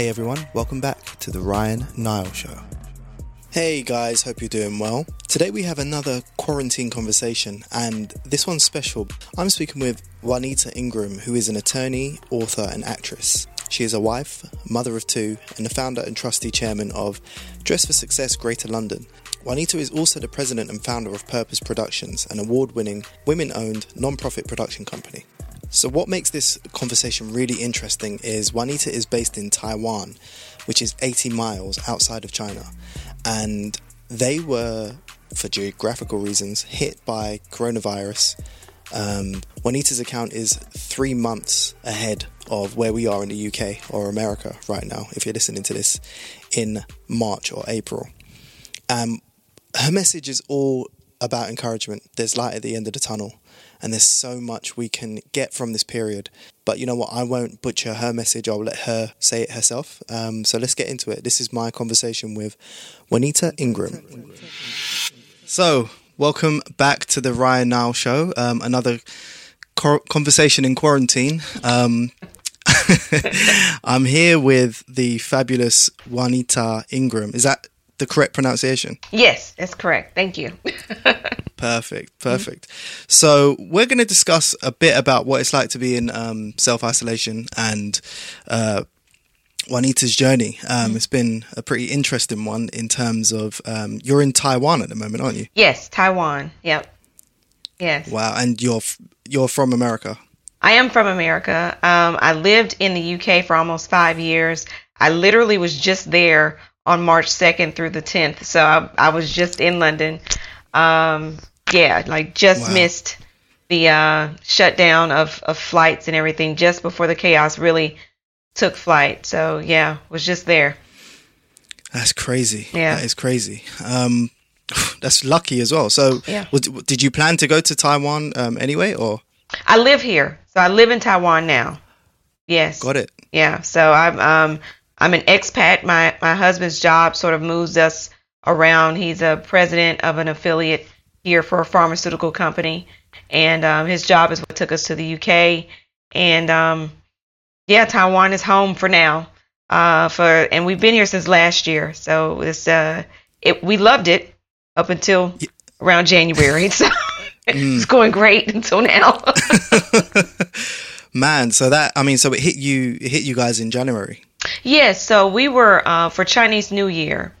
Hey everyone, welcome back to the Ryan Nile Show. Hey guys, hope you're doing well. Today we have another quarantine conversation, and this one's special. I'm speaking with Juanita Ingram, who is an attorney, author, and actress. She is a wife, mother of two, and the founder and trustee chairman of Dress for Success Greater London. Juanita is also the president and founder of Purpose Productions, an award winning, women owned, non profit production company. So, what makes this conversation really interesting is Juanita is based in Taiwan, which is 80 miles outside of China, and they were, for geographical reasons, hit by coronavirus. Um, Juanita's account is three months ahead of where we are in the UK or America right now, if you're listening to this in March or April. Um, her message is all about encouragement. There's light at the end of the tunnel and there's so much we can get from this period. But you know what? I won't butcher her message. I'll let her say it herself. Um, so let's get into it. This is my conversation with Juanita Ingram. So, welcome back to the Ryan Nile Show. Um, another cor- conversation in quarantine. Um, I'm here with the fabulous Juanita Ingram. Is that the correct pronunciation? Yes, that's correct. Thank you. perfect, perfect. Mm-hmm. So we're going to discuss a bit about what it's like to be in um, self isolation and uh, Juanita's journey. Um, mm. It's been a pretty interesting one in terms of um, you're in Taiwan at the moment, aren't you? Yes, Taiwan. Yep. Yes. Wow, and you're you're from America. I am from America. Um, I lived in the UK for almost five years. I literally was just there on March 2nd through the 10th. So I, I was just in London. Um, yeah, like just wow. missed the uh, shutdown of, of flights and everything just before the chaos really took flight. So yeah, was just there. That's crazy. Yeah, that is crazy. Um, that's lucky as well. So, yeah. Was, did you plan to go to Taiwan um, anyway, or? I live here, so I live in Taiwan now. Yes. Got it. Yeah. So I'm um I'm an expat. My my husband's job sort of moves us around. He's a president of an affiliate here for a pharmaceutical company, and um, his job is what took us to the UK. And um, yeah, Taiwan is home for now. Uh, for and we've been here since last year, so it's uh, it we loved it up until around January. So mm. it's going great until now. Man, so that I mean, so it hit you, it hit you guys in January. Yes, so we were uh, for Chinese New Year.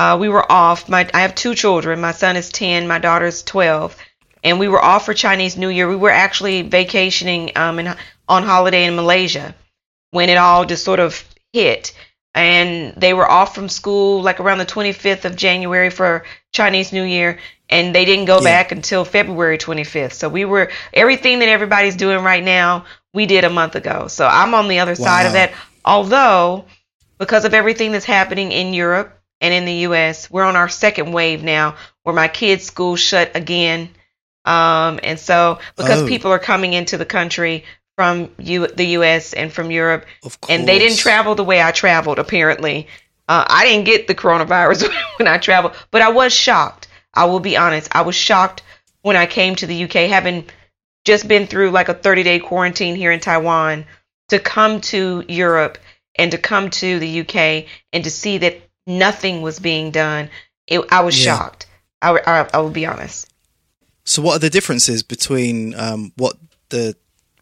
Uh, we were off. My I have two children. My son is ten. My daughter is twelve. And we were off for Chinese New Year. We were actually vacationing um, in, on holiday in Malaysia when it all just sort of hit. And they were off from school like around the 25th of January for Chinese New Year, and they didn't go yeah. back until February 25th. So we were everything that everybody's doing right now. We did a month ago. So I'm on the other wow. side of that. Although, because of everything that's happening in Europe and in the US, we're on our second wave now where my kids' school shut again. Um, and so, because oh. people are coming into the country from U- the US and from Europe, and they didn't travel the way I traveled, apparently. Uh, I didn't get the coronavirus when I traveled, but I was shocked. I will be honest. I was shocked when I came to the UK, having just been through like a 30 day quarantine here in Taiwan to come to Europe and to come to the UK and to see that nothing was being done, it, I was yeah. shocked. I, I, I, will be honest. So, what are the differences between um, what the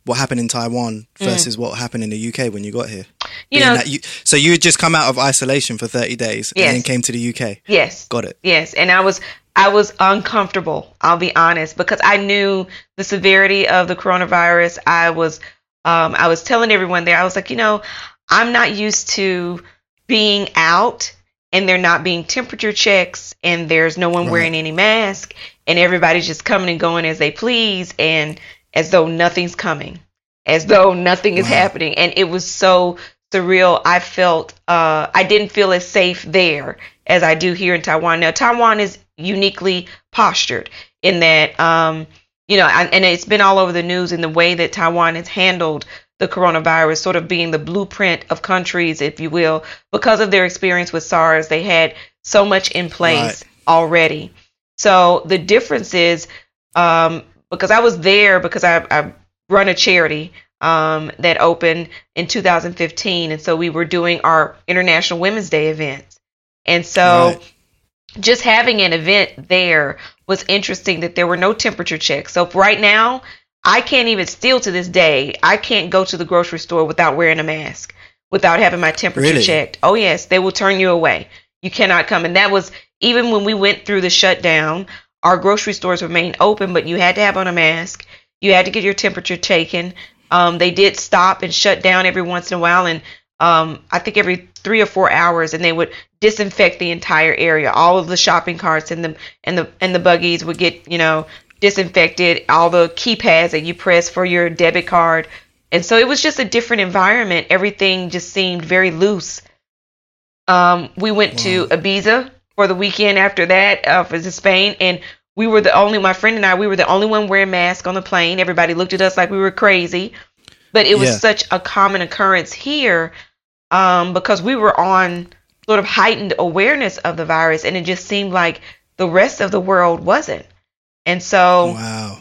what happened in Taiwan mm. versus mm. what happened in the UK when you got here? You Being know, you, so you had just come out of isolation for thirty days yes. and then came to the UK. Yes, got it. Yes, and I was I was uncomfortable. I'll be honest because I knew the severity of the coronavirus. I was um, I was telling everyone there, I was like, you know, I'm not used to being out and they're not being temperature checks and there's no one right. wearing any mask and everybody's just coming and going as they please and as though nothing's coming, as though nothing is wow. happening. And it was so surreal. I felt uh, I didn't feel as safe there as I do here in Taiwan. Now, Taiwan is uniquely postured in that um, you know, and it's been all over the news in the way that Taiwan has handled the coronavirus, sort of being the blueprint of countries, if you will, because of their experience with SARS. They had so much in place right. already. So the difference is um, because I was there because I, I run a charity um, that opened in 2015, and so we were doing our International Women's Day events, and so. Right. Just having an event there was interesting that there were no temperature checks. So right now, I can't even still to this day, I can't go to the grocery store without wearing a mask, without having my temperature Really? checked. Oh yes, they will turn you away. You cannot come. And that was even when we went through the shutdown, our grocery stores remained open, but you had to have on a mask. You had to get your temperature taken. Um, they did stop and shut down every once in a while, and um, I think every three or four hours, and they would disinfect the entire area. All of the shopping carts and the and the and the buggies would get you know disinfected. All the keypads that you press for your debit card, and so it was just a different environment. Everything just seemed very loose. Um, we went to Ibiza for the weekend after that uh, for Spain, and we were the only. My friend and I, we were the only one wearing masks on the plane. Everybody looked at us like we were crazy, but it was Yeah. such a common occurrence here um, because we were on sort of heightened awareness of the virus, and it just seemed like the rest of the world wasn't. And so, Wow.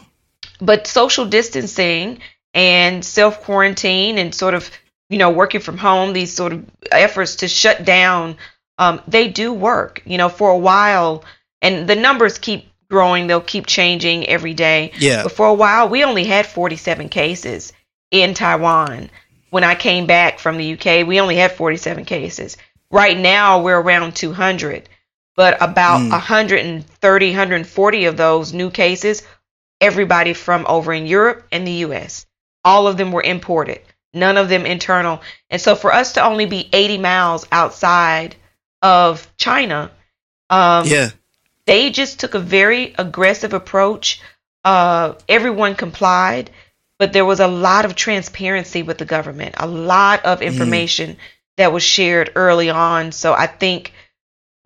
but social distancing and self quarantine and sort of you know working from home these sort of efforts to shut down um, they do work you know for a while. And the numbers keep growing. They'll keep changing every day. Yeah. but for a while we only had 47 cases in taiwan. When i came back from the uk we only had 47 cases. Right now we're around 200 but about Mm. 130 140 of those new cases everybody from over in Europe and the US. All of them were imported, none of them internal. And so for us to only be 80 miles outside of China, um, yeah. they just took a very aggressive approach. Uh, everyone complied, but there was a lot of transparency with the government, a lot of information that was shared early on. So I think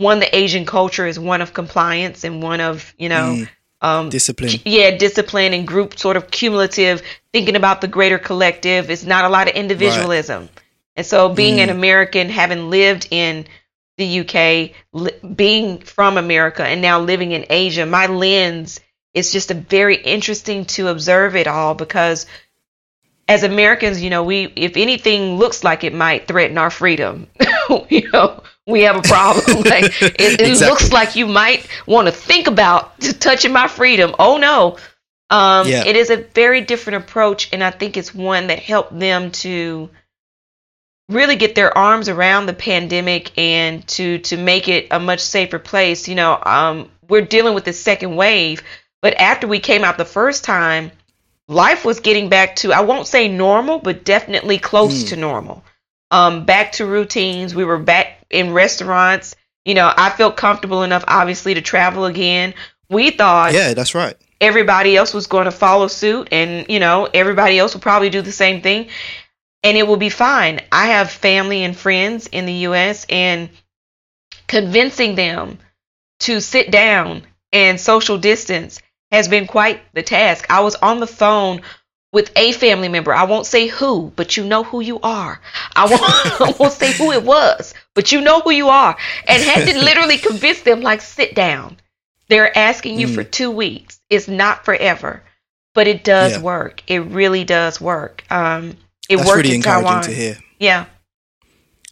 one, the Asian culture is one of compliance and one of, you know, Mm. um, Discipline. yeah, discipline and group sort of cumulative, thinking about the greater collective. It's not a lot of individualism. And so, being an Mm. American, having lived in the UK, li- being from America, and now living in Asia, my lens is just a very interesting to observe it all because as Americans, you know, we if anything looks like it might threaten our freedom, you know, we have a problem. like it, it Exactly. looks like you might want to think about touching my freedom. Oh no. Um, Yeah. It is a very different approach, and I think it's one that helped them to really get their arms around the pandemic and to to make it a much safer place. You know, um, we're dealing with the second wave, but after we came out the first time, life was getting back to I won't say normal, but definitely close Mm. to normal. Um, back to routines. We were back in restaurants. You know, I felt comfortable enough, obviously, to travel again. We thought Yeah, that's right. everybody else was going to follow suit and you know everybody else will probably do the same thing and it will be fine i have family and friends in the us and convincing them to sit down and social distance has been quite the task i was on the phone with a family member i won't say who but you know who you are i won't, I won't say who it was but you know who you are and had to literally convince them like sit down they're asking you Mm. for two weeks. It's not forever, but it does Yeah. work. It really does work. Um, it works. That's worked really in encouraging Taiwan. to hear. Yeah,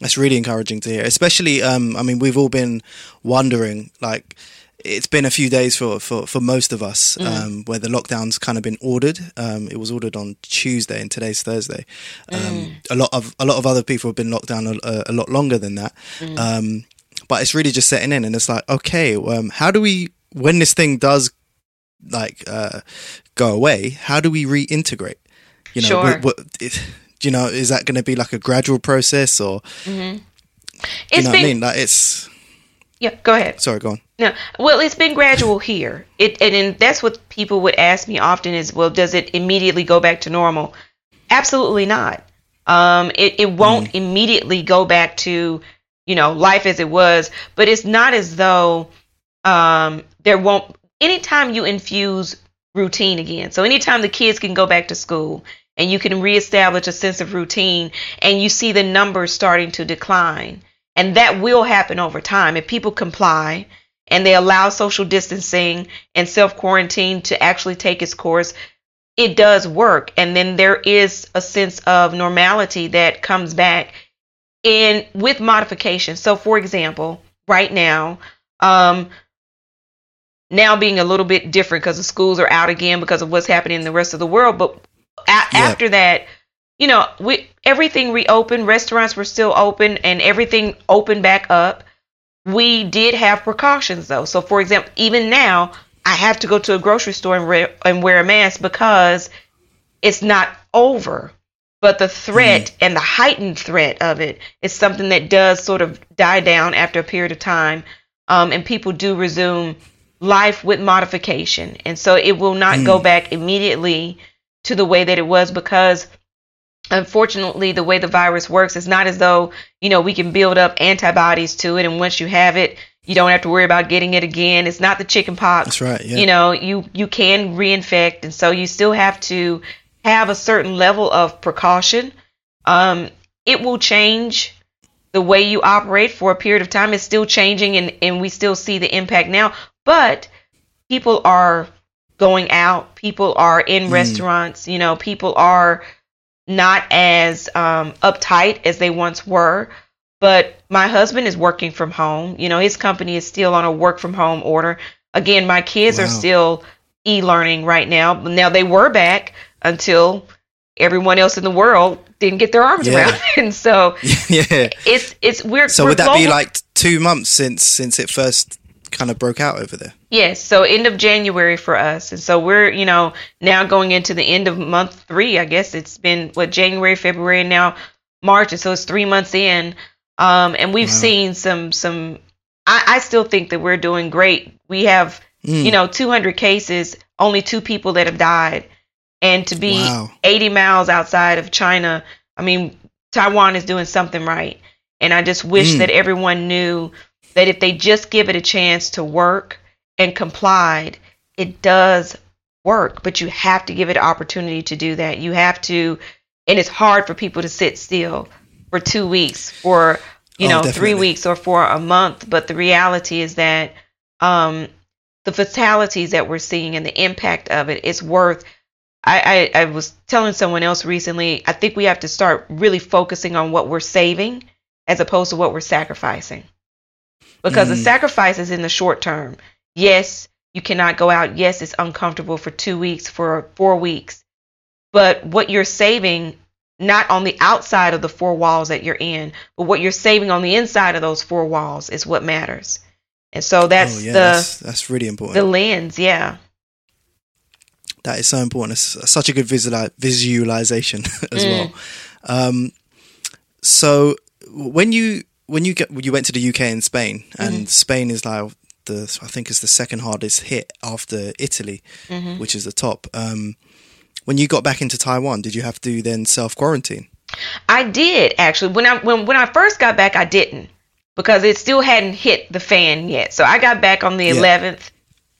That's really encouraging to hear. Especially, um, I mean, we've all been wondering, like, it's been a few days for, for, for most of us Mm. um, where the lockdown's kind of been ordered. Um, it was ordered on Tuesday, and today's Thursday. Um, Mm. A lot of a lot of other people have been locked down a, a, lot longer than that. Mm. Um, but it's really just setting in, and it's like, okay, um, how do we, when this thing does, like, uh, go away, how do we reintegrate? You know, Sure. what, what, it, you know, is that going to be like a gradual process, or hmm you know been what I mean? Like, it's yeah. Go ahead. sorry, go on. No, well, it's been gradual here. It and, and that's what people would ask me often is, well, does it immediately go back to normal? Absolutely not. Um, it it won't immediately go back to you know life as it was, but it's not as though um, there won't. Anytime you infuse routine again, so anytime the kids can go back to school and you can reestablish a sense of routine, and you see the numbers starting to decline, and that will happen over time if people comply and they allow social distancing and self quarantine to actually take its course, it does work. And then there is a sense of normality that comes back in with modification. So, for example, right now, um, now being a little bit different because the schools are out again because of what's happening in the rest of the world. But a- after that, you know, we everything reopened. Restaurants were still open, and everything opened back up. We did have precautions though. So, for example, even now, I have to go to a grocery store and, re- and wear a mask because it's not over. But the threat mm. and the heightened threat of it is something that does sort of die down after a period of time, um, and people do resume life with modification. And so it will not mm. go back immediately to the way that it was because unfortunately the way the virus works is not as though, you know, we can build up antibodies to it and once you have it, you don't have to worry about getting it again. It's not the chicken pox. That's right. Yeah. You know, you you can reinfect and so you still have to have a certain level of precaution. Um, it will change the way you operate for a period of time. It's still changing and, and we still see the impact now. But people are going out, people are in mm. restaurants, you know, people are not as um, uptight as they once were. But my husband is working from home. You know, his company is still on a work from home order. Again, my kids wow. are still e learning right now. Now, they were back until everyone else in the world didn't get their arms yeah. around. And so yeah. it's it's weird. So we're would that global. be like two months since since it first kind of broke out over there. Yes, so end of January for us. And so we're, you know, now going into the end of month 3, I guess it's been what January, February, and now March, and so it's 3 months in. Um, and we've wow. seen some some I, I, still think that we're doing great. We have, mm. you know, 200 cases, only two people that have died. And to be wow. 80 miles outside of China, I mean, Taiwan is doing something right. And I just wish mm. that everyone knew that if they just give it a chance to work and complied, it does work. But you have to give it an opportunity to do that. You have to, and it's hard for people to sit still for two weeks, for you oh, know, definitely. three weeks, or for a month. But the reality is that um, the fatalities that we're seeing and the impact of it is worth. I, I, I was telling someone else recently. I think we have to start really focusing on what we're saving as opposed to what we're sacrificing because mm. the sacrifice is in the short term. Yes, you cannot go out. Yes, it's uncomfortable for two weeks, for four weeks. But what you're saving, not on the outside of the four walls that you're in, but what you're saving on the inside of those four walls is what matters. And so that's oh, yeah, the that's, that's, really important. The lens, yeah. That is so important. It's such a good visual, visualization as mm. well. Um, so when you when you get you went to the UK and Spain, and mm-hmm. Spain is like the I think is the second hardest hit after Italy, mm-hmm. which is the top. Um, when you got back into Taiwan, did you have to then self quarantine? I did actually. When I when when I first got back, I didn't because it still hadn't hit the fan yet. So I got back on the yeah. 11th,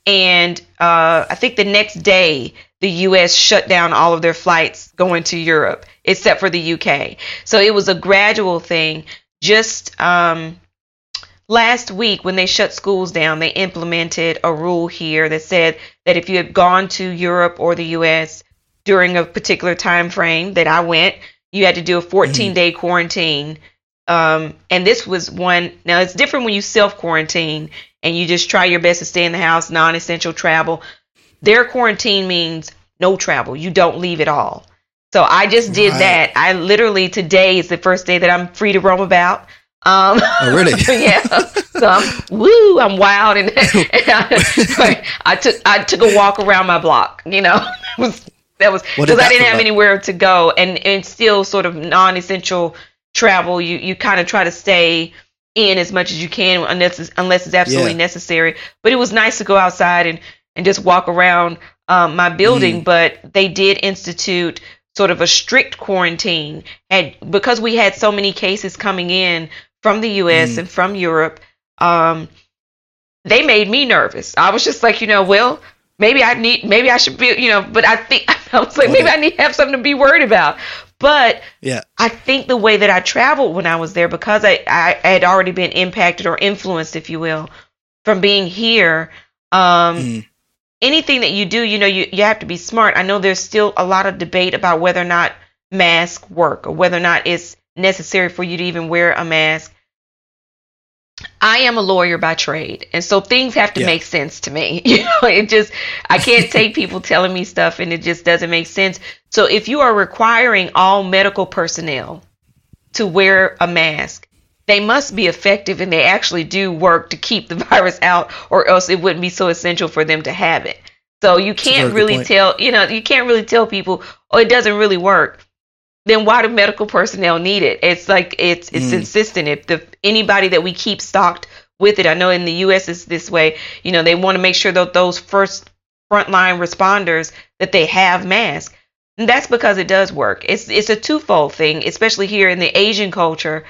and uh, I think the next day the U.S. shut down all of their flights going to Europe, except for the UK. So it was a gradual thing just um, last week when they shut schools down, they implemented a rule here that said that if you had gone to Europe or the U.S. during a particular time frame that I went, you had to do a 14 day mm-hmm. quarantine. Um, and this was one. Now it's different when you self quarantine and you just try your best to stay in the house, non essential travel. Their quarantine means no travel. You don't leave at all. So I just did right. that. I literally today is the first day that I'm free to roam about. Um, oh, really? yeah. So I'm woo. I'm wild, and, and I, I, took I took a walk around my block. You know, was that was because I didn't have like? anywhere to go, and and still sort of non-essential travel. You you kind of try to stay in as much as you can unless unless it's absolutely yeah. necessary. But it was nice to go outside and and just walk around um, my building. Mm. But they did institute sort of a strict quarantine. And because we had so many cases coming in from the US mm. and from Europe um, they made me nervous. I was just like you know well maybe I need maybe I should be you know but I think I was like maybe I need to have something to be worried about. But yeah. I think the way that I traveled when I was there because I, I had already been impacted or influenced if you will from being here um, mm anything that you do, you know, you, you have to be smart. I know there's still a lot of debate about whether or not masks work or whether or not it's necessary for you to even wear a mask. I am a lawyer by trade, and so things have to Yeah. make sense to me. You know, it just I can't take people telling me stuff and it just doesn't make sense. So if you are requiring all medical personnel to wear a mask, they must be effective and they actually do work to keep the virus out, or else it wouldn't be so essential for them to have it. So you can't really point. tell, you know, you can't really tell people, oh, it doesn't really work. Then why do medical personnel need it? It's like it's it's Mm. insistent. If the anybody that we keep stocked with it, I know in the U.S. it's this way. You know, they want to make sure that those first frontline responders that they have masks. And that's because it does work. It's it's a twofold thing, especially here in the Asian culture.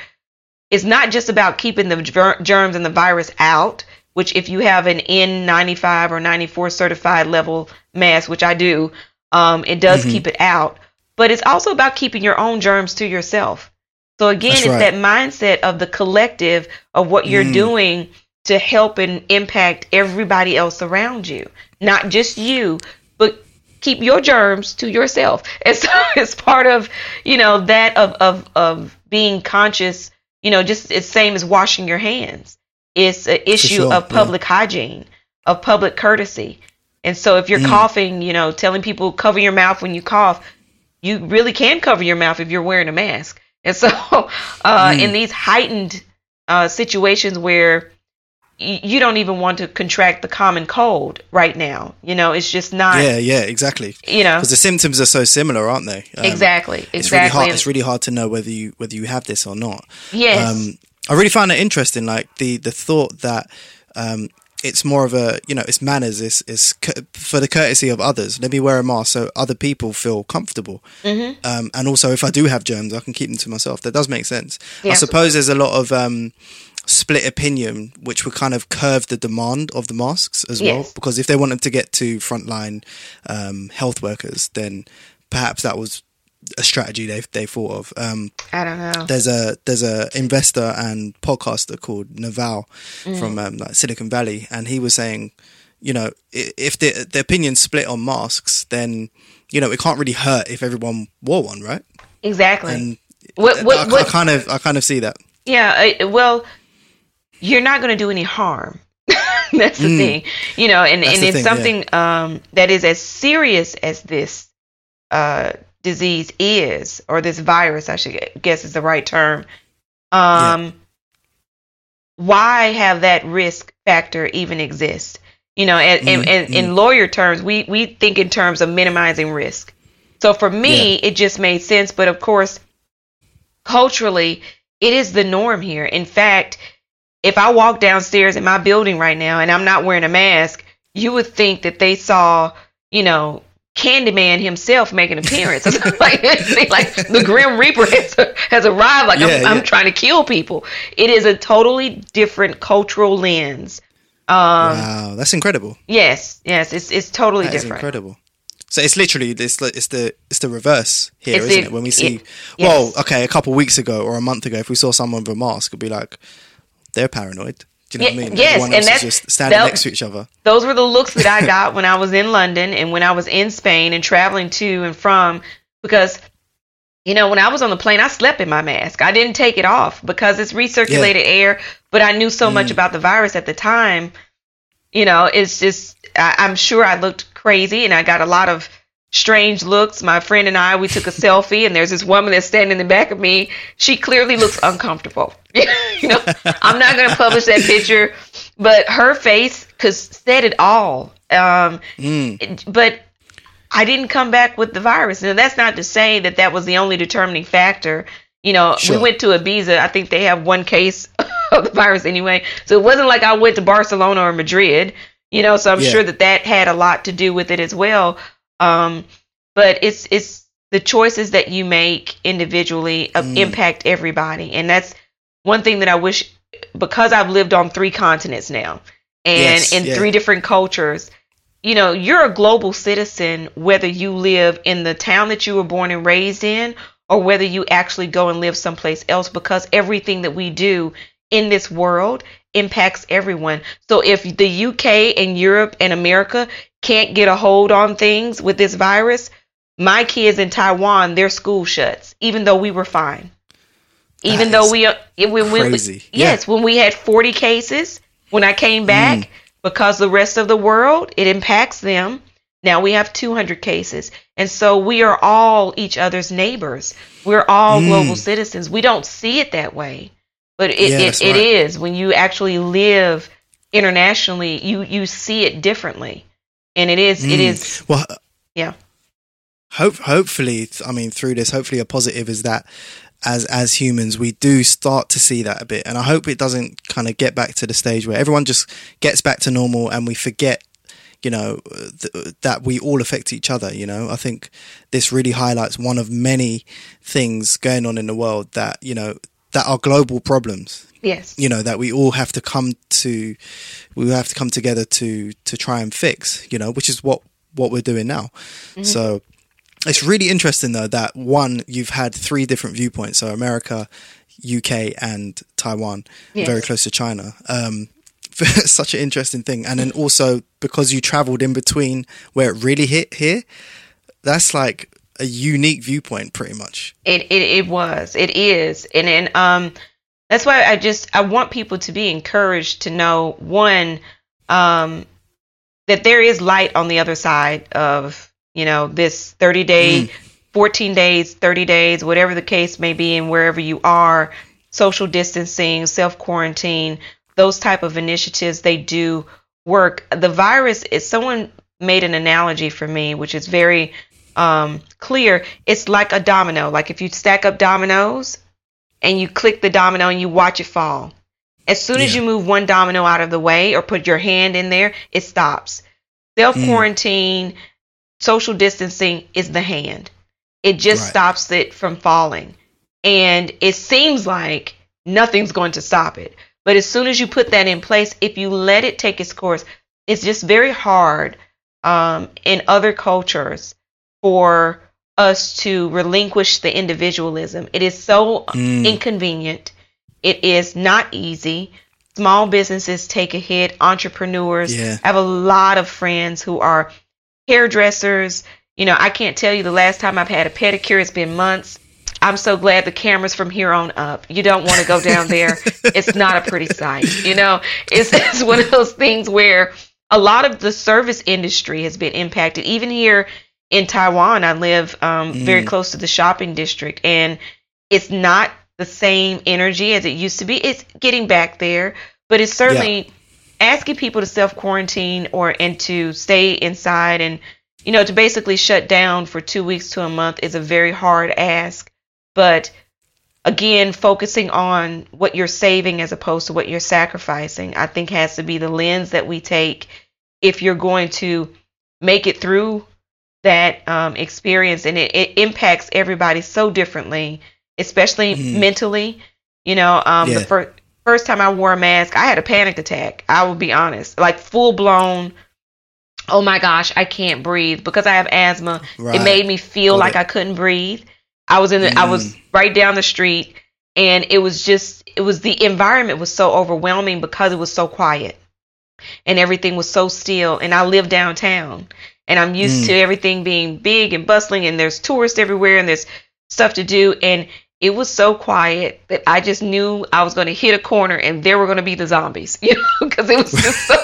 It's not just about keeping the ger- germs and the virus out, which if you have an N95 or 94 certified level mask, which I do, um, it does Mhm. keep it out. But it's also about keeping your own germs to yourself. So again, That's it's right. that mindset of the collective of what you're Mm. doing to help and impact everybody else around you, not just you, but keep your germs to yourself. And so it's part of, you know, that of of of being conscious, you know, just it's same as washing your hands. It's an issue sure, of yeah. public hygiene, of public courtesy. And so if you're Mm. coughing, you know, telling people cover your mouth when you cough, you really can cover your mouth if you're wearing a mask. And so uh, Mm. in these heightened uh, situations where you don't even want to contract the common cold right now, you know, it's just not, Yeah, yeah, exactly. you know, Because the symptoms are so similar, aren't they? Um, exactly, It's really exactly. hard. It's really hard to know whether you whether you have this or not. yes, Um, I really found it interesting, like the the thought that um, it's more of a you know it's manners, it's it's cu- for the courtesy of others. Let me wear a mask so other people feel comfortable. Mhm. Um, and also, if I do have germs, I can keep them to myself. That does make sense. I suppose there's a lot of um, split opinion, which would kind of curve the demand of the masks as well. Because if they wanted to get to frontline um, health workers, then perhaps that was a strategy they they thought of. Um, I don't know. there's a there's a investor and podcaster called Naval Mm. from um, like Silicon Valley, and he was saying, you know, if the the opinions split on masks, then you know it can't really hurt if everyone wore one, right? Exactly. And what, I, what, I kind of I kind of see that. Yeah, uh, well, you're not going to do any harm. That's the Mm. thing, you know, and, That's and it's thing, yeah. something um, that is as serious as this uh, disease is, or this virus, I should guess is the right term. Um, Why have that risk factor even exist? You know, and, and, Mm, and mm. in lawyer terms, we, we think in terms of minimizing risk. So for me, it just made sense. But of course, culturally, it is the norm here. In fact, if I walk downstairs in my building right now and I'm not wearing a mask, you would think that they saw, you know, Candyman himself make an appearance. Like, like the Grim Reaper has, has arrived. Like Yeah, I'm, I'm trying to kill people. It is a totally different cultural lens. Um, wow, that's incredible. Yes, yes, it's it's totally That different. incredible. So it's literally it's the it's the it's the reverse here, It's isn't the- it? When we see, it- well, okay, a couple weeks ago or a month ago, if we saw someone with a mask, it'd be like they're paranoid. Do you know what I mean? yes, Everyone and else is that's- just standing that- next to each other. those were the looks that I got when I was in London and when I was in Spain and traveling to and from because you know when I was on the plane I slept in my mask. I didn't take it off because it's recirculated air, but I knew so much Mm. about the virus at the time. You know, it's just I, I'm sure I looked crazy and I got a lot of strange looks. My friend and I we took a selfie and there's this woman that's standing in the back of me. She clearly looks uncomfortable. you know, I'm not going to publish that picture, but her face cuz said it all. Um Mm. but I didn't come back with the virus. And that's not to say that that was the only determining factor. You know, Sure. we went to Ibiza. I think they have one case of the virus anyway. So it wasn't like I went to Barcelona or Madrid. You know, so I'm Yeah. sure that that had a lot to do with it as well. Um, but it's it's the choices that you make individually Mm. impact everybody, and that's one thing that I wish because I've lived on three continents now and Yes, in yeah. three different cultures you know, you're a global citizen whether you live in the town that you were born and raised in or whether you actually go and live someplace else because everything that we do in this world impacts everyone. So if the UK and Europe and America can't get a hold on things with this virus, my kids in Taiwan, their school shuts, even though we were fine. Even though we, uh, when, crazy. yes, when we had 40 cases, when I came back, Mm. because the rest of the world, it impacts them. Now we have 200 cases. And so we are all each other's neighbors. We're all Mm. global citizens. We don't see it that way. But it, Yeah, it, it right. is. When you actually live internationally, you, you see it differently. And it is, it Mm. is, Well, yeah. hope hopefully i mean through this hopefully a positive is that as as humans we do start to see that a bit and i hope it doesn't kind of get back to the stage where everyone just gets back to normal and we forget you know th- that we all affect each other you know i think this really highlights one of many things going on in the world that you know that are global problems. Yes. you know that we all have to come to we have to come together to to try and fix you know which is what what we're doing now. So it's really interesting though that one you've had three different viewpoints. So america uk and taiwan Yes. very close to china. Um such an interesting thing. And then also because you traveled in between where it really hit here that's like a unique viewpoint pretty much It, it it was. It is. And and um that's why I just I want people to be encouraged to know one um that there is light on the other side of, you know, this 30 day, 14 days, 30 days, whatever the case may be and wherever you are, social distancing, self-quarantine, those type of initiatives they do work. The virus is someone made an analogy for me which is very um, clear, it's like a domino. Like if you stack up dominoes and you click the domino and you watch it fall. As soon as you move one domino out of the way or put your hand in there, it stops. Self quarantine, social distancing is the hand. It just Right. stops it from falling. And it seems like nothing's going to stop it. But as soon as you put that in place, if you let it take its course, it's just very hard um, in other cultures for us to relinquish the individualism. It is so Mm. inconvenient. It is not easy. Small businesses take a hit. Entrepreneurs Yeah. I have a lot of friends who are hairdressers. You know, I can't tell you the last time I've had a pedicure. It's been months. I'm so glad the cameras from here on up. You don't want to go down there. it's not a pretty sight. You know, it's, it's one of those things where a lot of the service industry has been impacted. Even here in Taiwan, I live um, very close to the shopping district, and it's not the same energy as it used to be. It's getting back there, but it's certainly asking people to self quarantine or and to stay inside and you know to basically shut down for two weeks to a month is a very hard ask. But again, focusing on what you're saving as opposed to what you're sacrificing, I think has to be the lens that we take if you're going to make it through that um, experience. And it, it impacts everybody so differently, especially mentally. You know, um, the Yeah. first time I wore a mask, I had a panic attack. I will be honest, like full blown. Oh my gosh, I can't breathe because I have asthma. It made me feel like it. I couldn't breathe. I was in the, I was right down the street and it was just it was the environment was so overwhelming because it was so quiet and everything was so still and I live downtown and I'm used Mm. to everything being big and bustling and there's tourists everywhere and there's stuff to do and it was so quiet that I just knew I was going to hit a corner and there were going to be the zombies, you know, because it was just so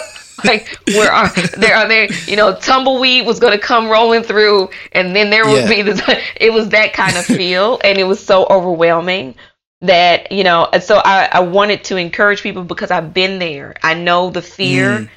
like where are there are there you know tumbleweed was going to come rolling through and then there would Yeah. be the it was that kind of feel and it was so overwhelming that you know so I, I wanted to encourage people because I've been there. I know the fear Mm.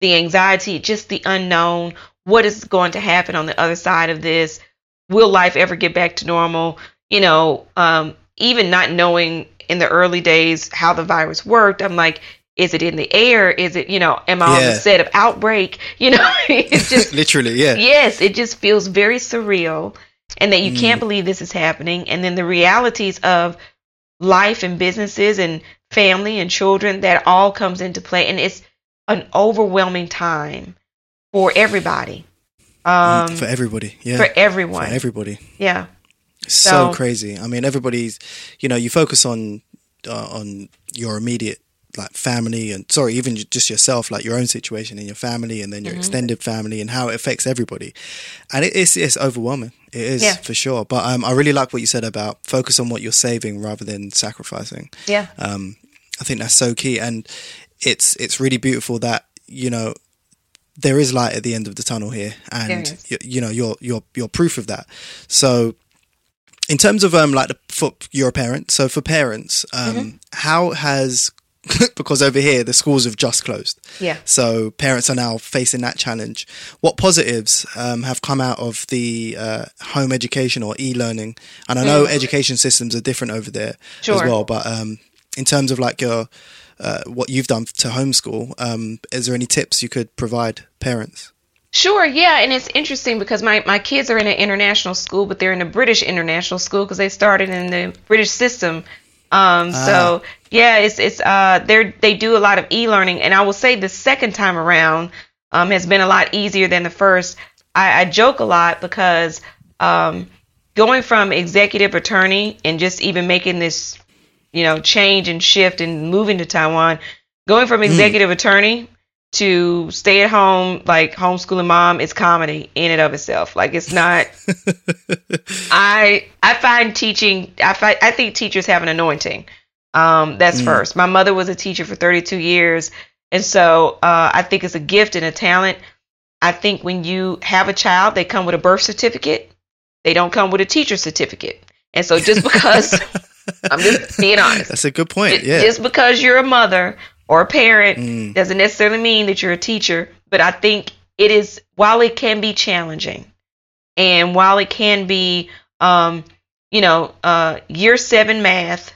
the anxiety just the unknown. What is going to happen on the other side of this? Will life ever get back to normal? You know um, even not knowing in the early days how the virus worked i'm like is it in the air? Is it you know am i on the set of outbreak? You know it's just literally yeah. Yes it just feels very surreal and that you can't believe this is happening. And then the realities of life and businesses and family and children that all comes into play. And it's an overwhelming time for everybody. Um for everybody yeah. for everyone. For everybody. Yeah. So, So- crazy. I mean everybody's you know you focus on uh, on your immediate like family and sorry even just yourself like your own situation in your family and then your mm-hmm. extended family and how it affects everybody. And it is it's overwhelming. It is yeah. for sure. But um, i really like what you said about focus on what you're saving rather than sacrificing. Yeah. Um, i think that's so key. And it's it's really beautiful that you know there is light at the end of the tunnel here and you, you know you're you're you're proof of that. So in terms of um like the for you're a parent so for parents um mm-hmm. how has because over here the schools have just closed. Yeah. So parents are now facing that challenge. What positives um, have come out of the uh, home education or e-learning? And I know mm. education systems are different over there sure. as well, but um, in terms of like your uh, what you've done to homeschool, um, is there any tips you could provide parents? Sure, yeah, and it's interesting because my, my kids are in an international school, but they're in a British international school because they started in the British system um, ah. So yeah, it's it's uh they they do a lot of e-learning, and I will say the second time around um has been a lot easier than the first. I, I joke a lot because um going from executive attorney and just even making this you know change and shift and moving to Taiwan, going from hmm. executive mm. attorney to stay at home like homeschooling mom is comedy in and of itself. Like it's not i i find teaching i find, i think teachers have an anointing. Um that's mm. first. My mother was a teacher for 32 years and so uh, i think it's a gift and a talent. I think when you have a child they come with a birth certificate. They don't come with a teacher certificate. And so just because i'm just being honest. That's a good point yeah. just because you're a mother or a parent mm. doesn't necessarily mean that you're a teacher, but I think it is while it can be challenging and while it can be um, you know, uh, year 7 math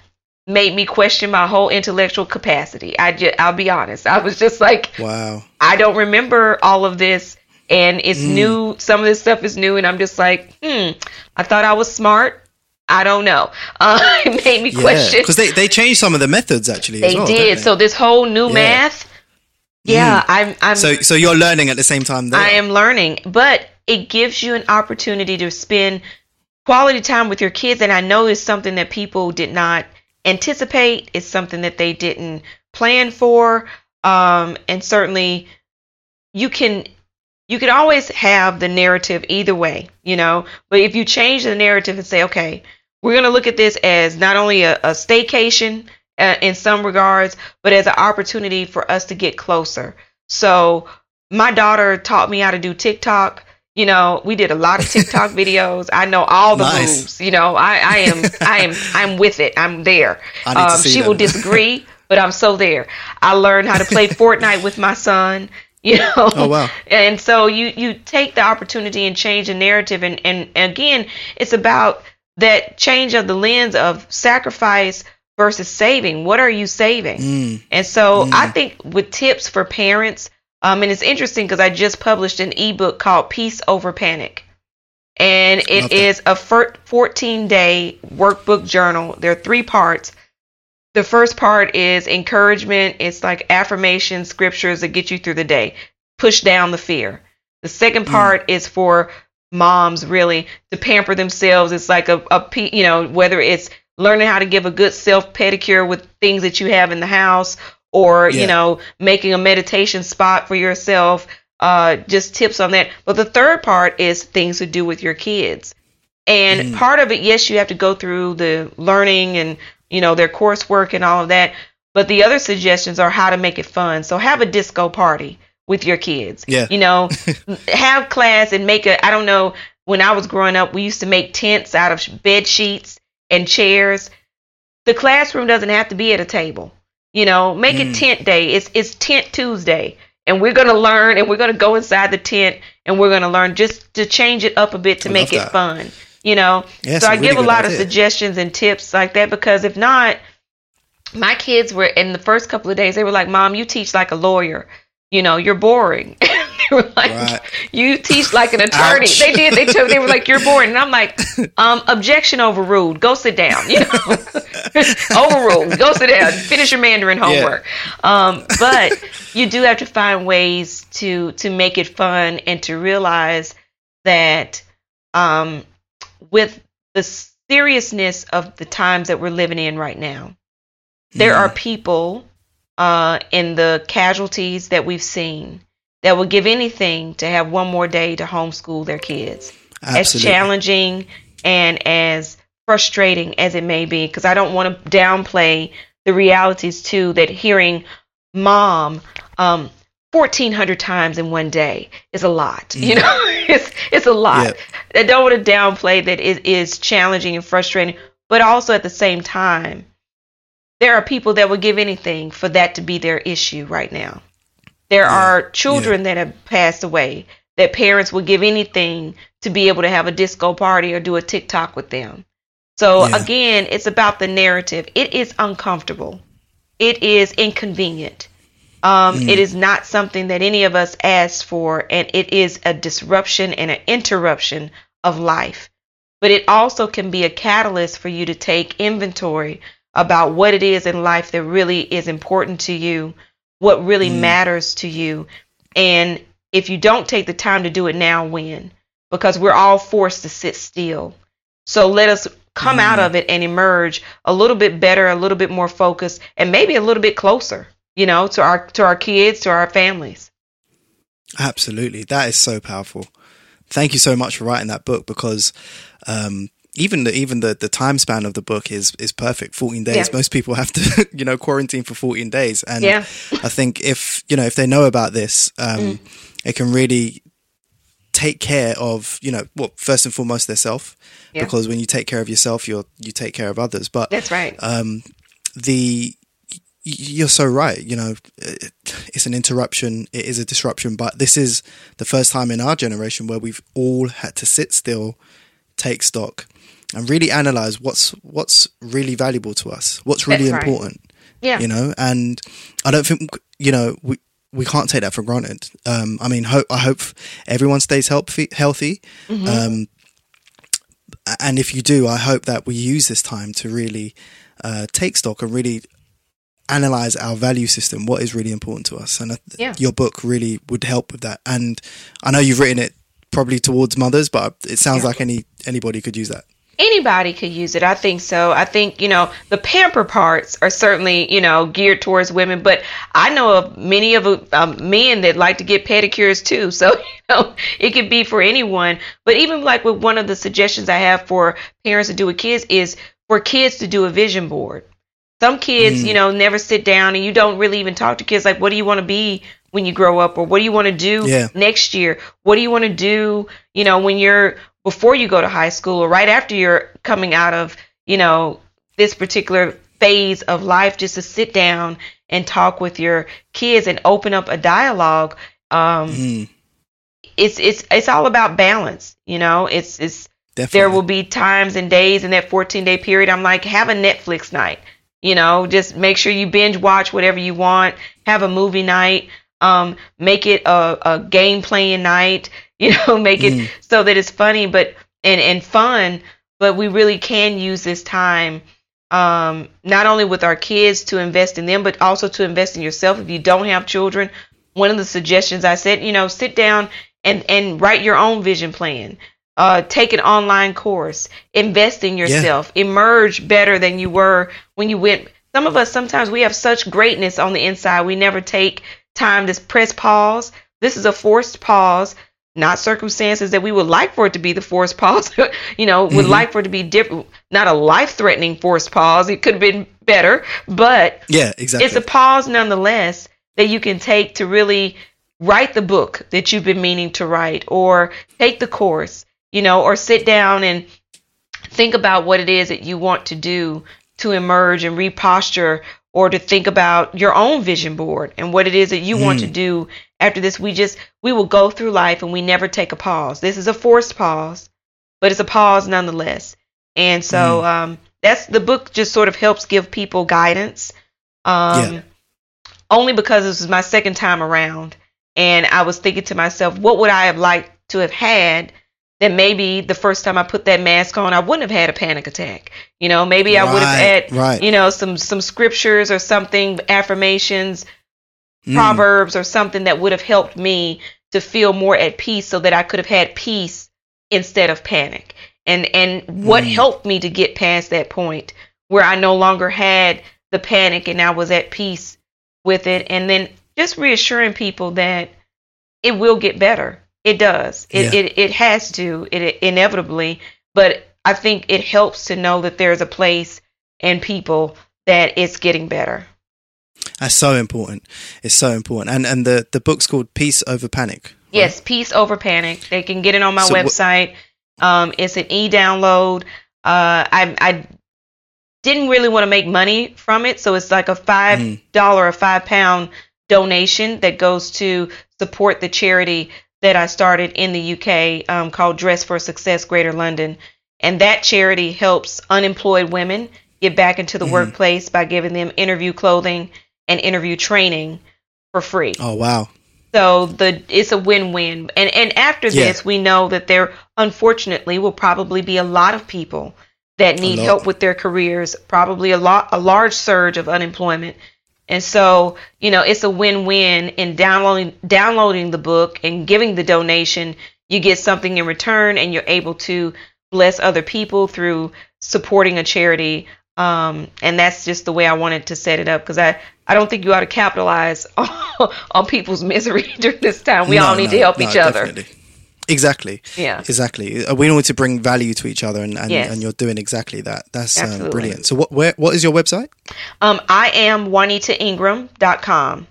made me question my whole intellectual capacity. I just, I'll be honest. I was just like, wow. I don't remember all of this and it's mm. new. Some of this stuff is new and I'm just like, hmm, I thought I was smart. I don't know. Uh, it made me yeah, question because they they changed some of the methods actually. They well, did. They? So this whole new yeah. math. Yeah, mm. I'm, I'm. So so you're learning at the same time. I am learning, but it gives you an opportunity to spend quality time with your kids, and I know it's something that people did not anticipate. It's something that they didn't plan for, um, and certainly you can you can always have the narrative either way, you know. But if you change the narrative and say, okay, we're going to look at this as not only a, a staycation uh, in some regards, but as an opportunity for us to get closer. So my daughter taught me how to do TikTok. You know, we did a lot of TikTok videos. I know all the nice. moves. You know, I, I am, I am, I'm with it. I'm there. Um, she will disagree, but I'm so there. I learned how to play Fortnite with my son. you know? Oh wow. And so you you take the opportunity and change the narrative and and again it's about that change of the lens of sacrifice versus saving. What are you saving? Mm. and so mm. i think with tips for parents um and it's interesting because i just published an ebook called peace over panic. And it is a 14 day workbook journal. There are three parts the first part is encouragement. It's like affirmation scriptures that get you through the day, push down the fear. The second mm. part mm. is for moms really to pamper themselves. It's like a, a, you know, whether it's learning how to give a good self pedicure with things that you have in the house or, yeah. you know, making a meditation spot for yourself. Uh, just tips on that. But the third part is things to do with your kids. And mm. part of it, yes, you have to go through the learning and you know, their coursework and all of that. But the other suggestions are how to make it fun. So have a disco party with your kids. Yeah. You know, have class and make a, I don't know, when I was growing up, we used to make tents out of bed sheets and chairs. The classroom doesn't have to be at a table. You know, make mm. it tent day. It's it's tent Tuesday. And we're gonna learn and we're gonna go inside the tent and we're gonna learn just to change it up a bit to I make it that. fun you know? Yeah, so i really give a lot idea. of suggestions and tips like that because if not my kids were in the first couple of days they were like mom you teach like a lawyer. You know you're boring. They were like right. you teach like an attorney. Ouch. they did. They told they were like you're boring. And i'm like um objection overruled. Go sit down you know? Overruled. Go sit down. Finish your mandarin homework. Yeah. um but you do have to find ways to to make it fun and to realize that um with the seriousness of the times that we're living in right now. There are people uh, in the casualties that we've seen that would give anything to have one more day to homeschool their kids. As challenging and as frustrating as it may be, because I don't want to downplay the realities too that hearing mom um, 1400 times in one day is a lot mm. you know? It's it's a lot. Yep. i don't want to downplay that it is challenging and frustrating but also at the same time there are people that would give anything for that to be their issue right now. There Yeah. are children that have passed away that parents would give anything to be able to have a disco party or do a tiktok with them. So Yeah. again it's about the narrative. It is uncomfortable. It is inconvenient um, Mm. It is not something that any of us asked for, and it is a disruption and an interruption of life. But it also can be a catalyst for you to take inventory about what it is in life that really is important to you, what really Mm. matters to you. And if you don't take the time to do it now, when? Because we're all forced to sit still. So let us come out Mm. of it and emerge a little bit better, a little bit more focused, and maybe a little bit closer, you know, to our to our kids, to our families. Absolutely. That is so powerful. Thank you so much for writing that book because um, even the even the, the time span of the book is is perfect. 14 days. Yeah. Most people have to, you know, quarantine for 14 days. And Yeah. I think if, you know, if they know about this, um, Mm. it can really take care of, you know, well, first and foremost, their self. Yeah. Because when you take care of yourself, you're you take care of others. But That's right. um, the you're so right. You know, it's an interruption. It is a disruption. But this is the first time in our generation where we've all had to sit still, take stock, and really analyze what's what's really valuable to us, what's really That's right. important. Yeah. You know, and I don't think you know we. We can't take that for granted. Um, I mean, hope, I hope everyone stays healthy. Healthy, Mm-hmm. um, and if you do, I hope that we use this time to really uh, take stock and really analyze our value system, what is really important to us. And Yeah. your book really would help with that. And I know you've written it probably towards mothers, but it sounds Yeah. like any anybody could use that. Anybody could use it. I think so. I think, you know, the pamper parts are certainly, you know, geared towards women, but I know of many of um, men that like to get pedicures too. So, you know, it could be for anyone. But even like with one of the suggestions I have for parents to do with kids is for kids to do a vision board. Some kids, Mm. you know, never sit down and you don't really even talk to kids like, what do you want to be when you grow up? Or what do you want to do Yeah. next year? What do you want to do, you know, when you're before you go to high school or right after you're coming out of, you know, this particular phase of life, just to sit down and talk with your kids and open up a dialogue. Um, Mm, it's it's it's all about balance, you know. It's it's definitely. there will be times and days in that 14 day period i'm like have a netflix night you know just make sure you binge watch whatever you want have a movie night um, make it a, a game playing night you know make it Mm. so that it's funny but and and fun but we really can use this time um, not only with our kids to invest in them but also to invest in yourself if you don't have children one of the suggestions i said you know sit down and and write your own vision plan uh, take an online course, invest in yourself, emerge better than you were when you went. Some of us sometimes we have such greatness on the inside, we never take time to press pause. This is a forced pause, not circumstances that we would like for it to be the forced pause. you know, would Mhm. like for it to be different, not a life-threatening forced pause. It could have been better, but yeah, exactly. it's a pause nonetheless that you can take to really write the book that you've been meaning to write or take the course you know or sit down and think about what it is that you want to do to emerge and reposture or to think about your own vision board and what it is that you want to Mm. do after this. We just we will go through life and we never take a pause. This is a forced pause but it's a pause nonetheless. And so um, that's the book just sort of helps give people guidance um, Yeah. only because this was my second time around. And i was thinking to myself what would i have liked to have had that maybe the first time i put that mask on i wouldn't have had a panic attack you know maybe i would have had right. you know some some scriptures or something affirmations Mm, proverbs or something that would have helped me to feel more at peace so that I could have had peace instead of panic. And and what Mm. helped me to get past that point where I no longer had the panic and I was at peace with it. And then just reassuring people that it will get better. It does. It, Yeah. it, it has to, it inevitably. But I think it helps to know that there's a place and people that it's getting better. That's so important. It's so important. And and the the book's called Peace Over Panic. right? Yes, Peace Over Panic. They can get it on my So wh- website. um, it's an e-download. Uh, I, I didn't really want to make money from it, so it's like a five Mhm. or five pound donation that goes to support the charity that I started in the UK um, called Dress for Success Greater London, and that charity helps unemployed women get back into the Mhm. workplace by giving them interview clothing and interview training for free. Oh wow. So the it's a win-win. And and after Yeah. this, we know that there unfortunately will probably be a lot of people that need help with their careers, probably a lot a large surge of unemployment. And so, you know, it's a win-win in downloading downloading the book and giving the donation, you get something in return and you're able to bless other people through supporting a charity. Um, and that's just the way I wanted to set it up because I, I don't think you ought to capitalize on, on people's misery during this time. We No, all need no, to help no, each other. definitely. Exactly. Yeah. Exactly. Uh, We need to bring value to each other, and, and, Yes. and you're doing exactly that. That's um, brilliant. So, what where what is your website? Um, I am JuanitaIngram.com.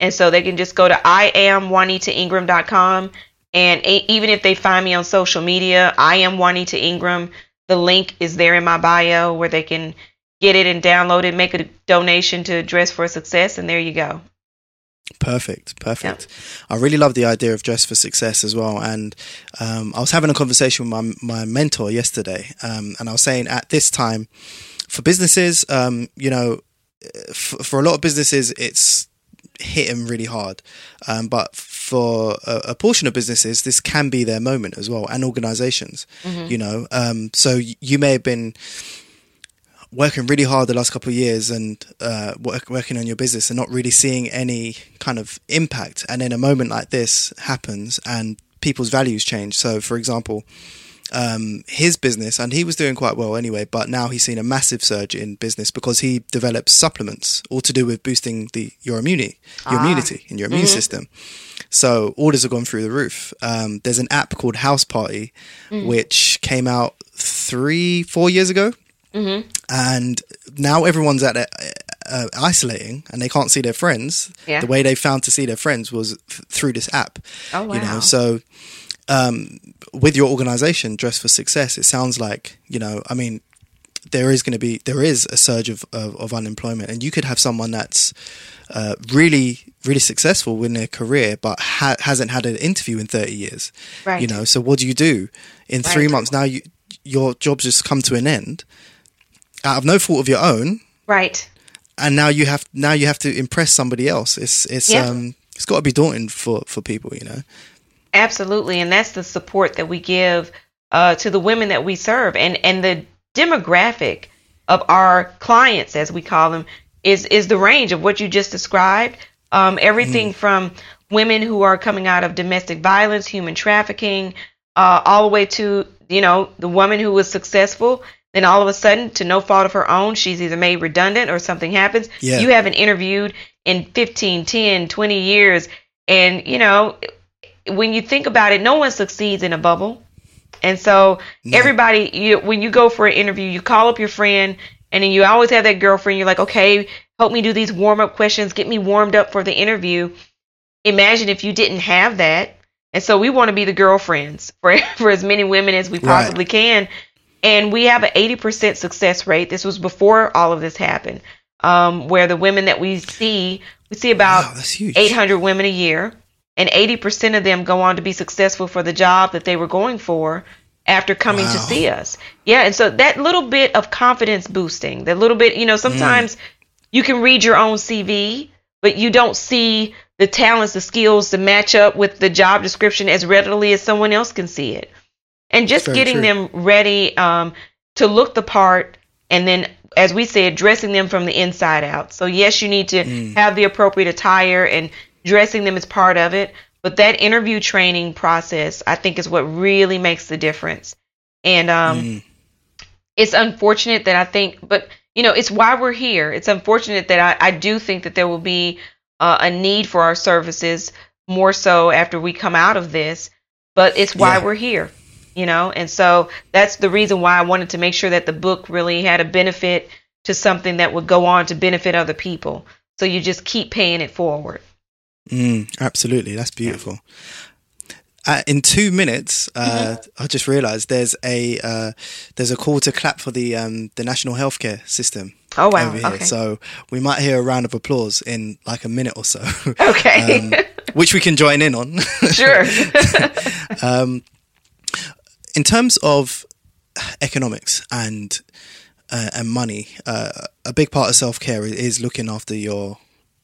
And so they can just go to I am JuanitaIngram.com. And a- even if they find me on social media, I am Juanita Ingram. The link is there in my bio where they can get it and download it, make a donation to Dress for Success, and there you go. Perfect, perfect. I really love the idea of dress for success as well. And um, I was having a conversation with my my mentor yesterday, um, and I was saying at this time for businesses, um, you know, f- for a lot of businesses, it's hit them really hard. Um, but for a, a portion of businesses, this can be their moment as well, and organizations, you know. Um, so you may have been working really hard the last couple of years and uh, work, working on your business and not really seeing any kind of impact. And then a moment like this happens and people's values change. So, for example, um, his business, and he was doing quite well anyway, but now he's seen a massive surge in business because he develops supplements all to do with boosting the your immunity, your Ah. immunity and your immune system. So orders have gone through the roof. Um, there's an app called House Party, which came out three, four years ago, Mm-hmm. and now everyone's at uh, isolating and they can't see their friends. Yeah. The way they found to see their friends was f- through this app. Oh, wow. You know, so um, with your organization, Dress for Success, it sounds like you know. I mean, there is going to be there is a surge of, of, of unemployment, and you could have someone that's uh, really really successful in their career, but ha- hasn't had an interview in thirty years. Right. You know, so what do you do in three months? Now you your job's just come to an end out of no fault of your own, Right. and now you have now you have to impress somebody else. It's it's Yeah. um it's got to be daunting for for people, you know. Absolutely, and that's the support that we give uh, to the women that we serve, and and the demographic of our clients, as we call them, is is the range of what you just described. Um, everything from women who are coming out of domestic violence, human trafficking, uh, all the way to you know the woman who was successful. Then all of a sudden, to no fault of her own, she's either made redundant or something happens. Yeah. You haven't interviewed in 15, 10, 20 years. And, you know, when you think about it, no one succeeds in a bubble. And so No. everybody, you, when you go for an interview, you call up your friend, and then you always have that girlfriend. You're like, okay, help me do these warm up questions, get me warmed up for the interview. Imagine if you didn't have that. And so we want to be the girlfriends for for as many women as we Right. possibly can. And we have an 80% success rate. This was before all of this happened, um, where the women that we see, we see about Wow, 800 women a year, and 80% of them go on to be successful for the job that they were going for after coming to see us. Yeah, and so that little bit of confidence boosting, that little bit, you know, sometimes you can read your own CV, but you don't see the talents, the skills to match up with the job description as readily as someone else can see it. And just Very getting true. them ready um, to look the part and then as we said dressing them from the inside out so yes you need to Mm. have the appropriate attire and dressing them is part of it but that interview training process i think is what really makes the difference and um, Mm. it's unfortunate that i think but you know, it's why we're here. It's unfortunate that I, I do think that there will be uh, a need for our services more so after we come out of this, but it's why Yeah. we're here, you know, and so that's the reason why I wanted to make sure that the book really had a benefit to something that would go on to benefit other people. So you just keep paying it forward. Mm, absolutely, that's beautiful. Uh, in two minutes, uh, I just realised there's a uh, there's a call to clap for the um, the national healthcare system Oh wow. Okay. So we might hear a round of applause in like a minute or so, okay. um, which we can join in on. sure. in terms of economics and uh, and money, uh, a big part of self care is looking after your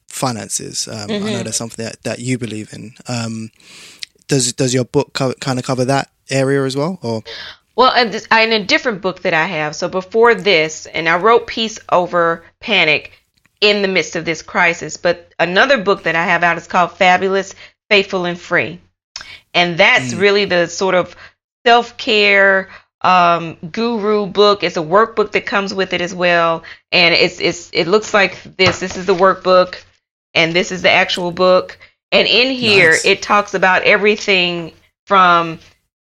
finances. Um, I know that's something that, that you believe in. Um, does does your book co- kind of cover that area as well, or Well, in a different book that I have, so before this, and I wrote Peace Over Panic in the midst of this crisis, but another book that I have out is called Fabulous, Faithful, and Free. And that's really the sort of self care um, guru book. It's a workbook that comes with it as well. And it's, it's it looks like this. This is the workbook, and this is the actual book. And in here, Nice. it talks about everything from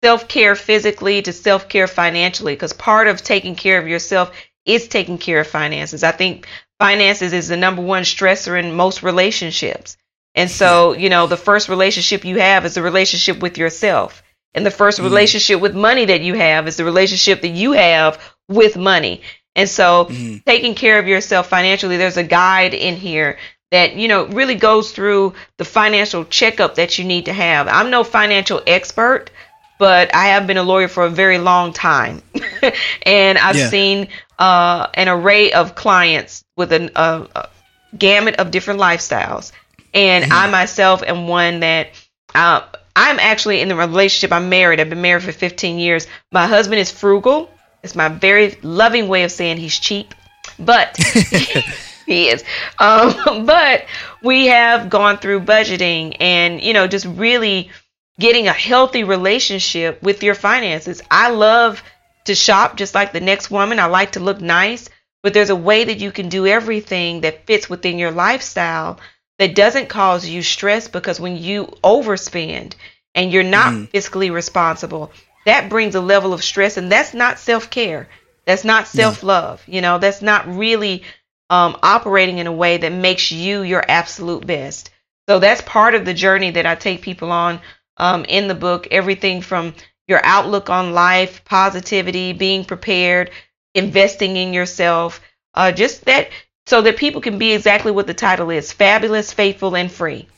self care physically to self care financially, because part of taking care of yourself is taking care of finances. I think finances is the number one stressor in most relationships. And so, you know, the first relationship you have is the relationship with yourself. And the first relationship with money that you have is the relationship that you have with money. And so, taking care of yourself financially, there's a guide in here that, you know, really goes through the financial checkup that you need to have. I'm no financial expert, but I have been a lawyer for a very long time. and I've Yeah. seen uh, an array of clients with an, a, a gamut of different lifestyles. And I myself am one that uh, I'm actually in the relationship. I'm married. I've been married for 15 years. My husband is frugal. It's my very loving way of saying he's cheap, but he is. Um, but we have gone through budgeting and you know just really getting a healthy relationship with your finances. I love to shop just like the next woman. I like to look nice, but there's a way that you can do everything that fits within your lifestyle that doesn't cause you stress because when you overspend and you're not fiscally responsible, that brings a level of stress and that's not self-care. That's not self-love. You know, that's not really um, operating in a way that makes you your absolute best. So that's part of the journey that I take people on um, in the book. Everything from your outlook on life, positivity, being prepared, investing in yourself, uh, just that so that people can be exactly what the title is fabulous, faithful, and free.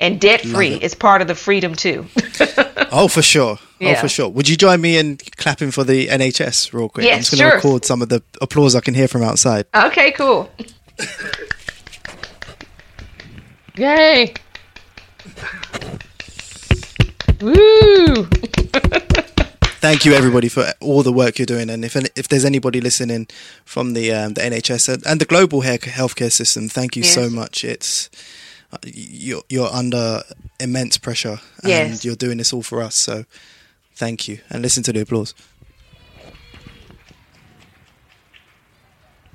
And debt free is part of the freedom too. oh for sure, oh for sure. Would you join me in clapping for the NHS real quick? I'm Yes, just going to sure. record some of the applause I can hear from outside. okay, cool. Yay. Woo! Thank you everybody for all the work you're doing, and if if there's anybody listening from the um, the NHS and, the global healthcare system, thank you so much. It's uh, you're you're under immense pressure, and Yes. you're doing this all for us. So thank you, and listen to the applause.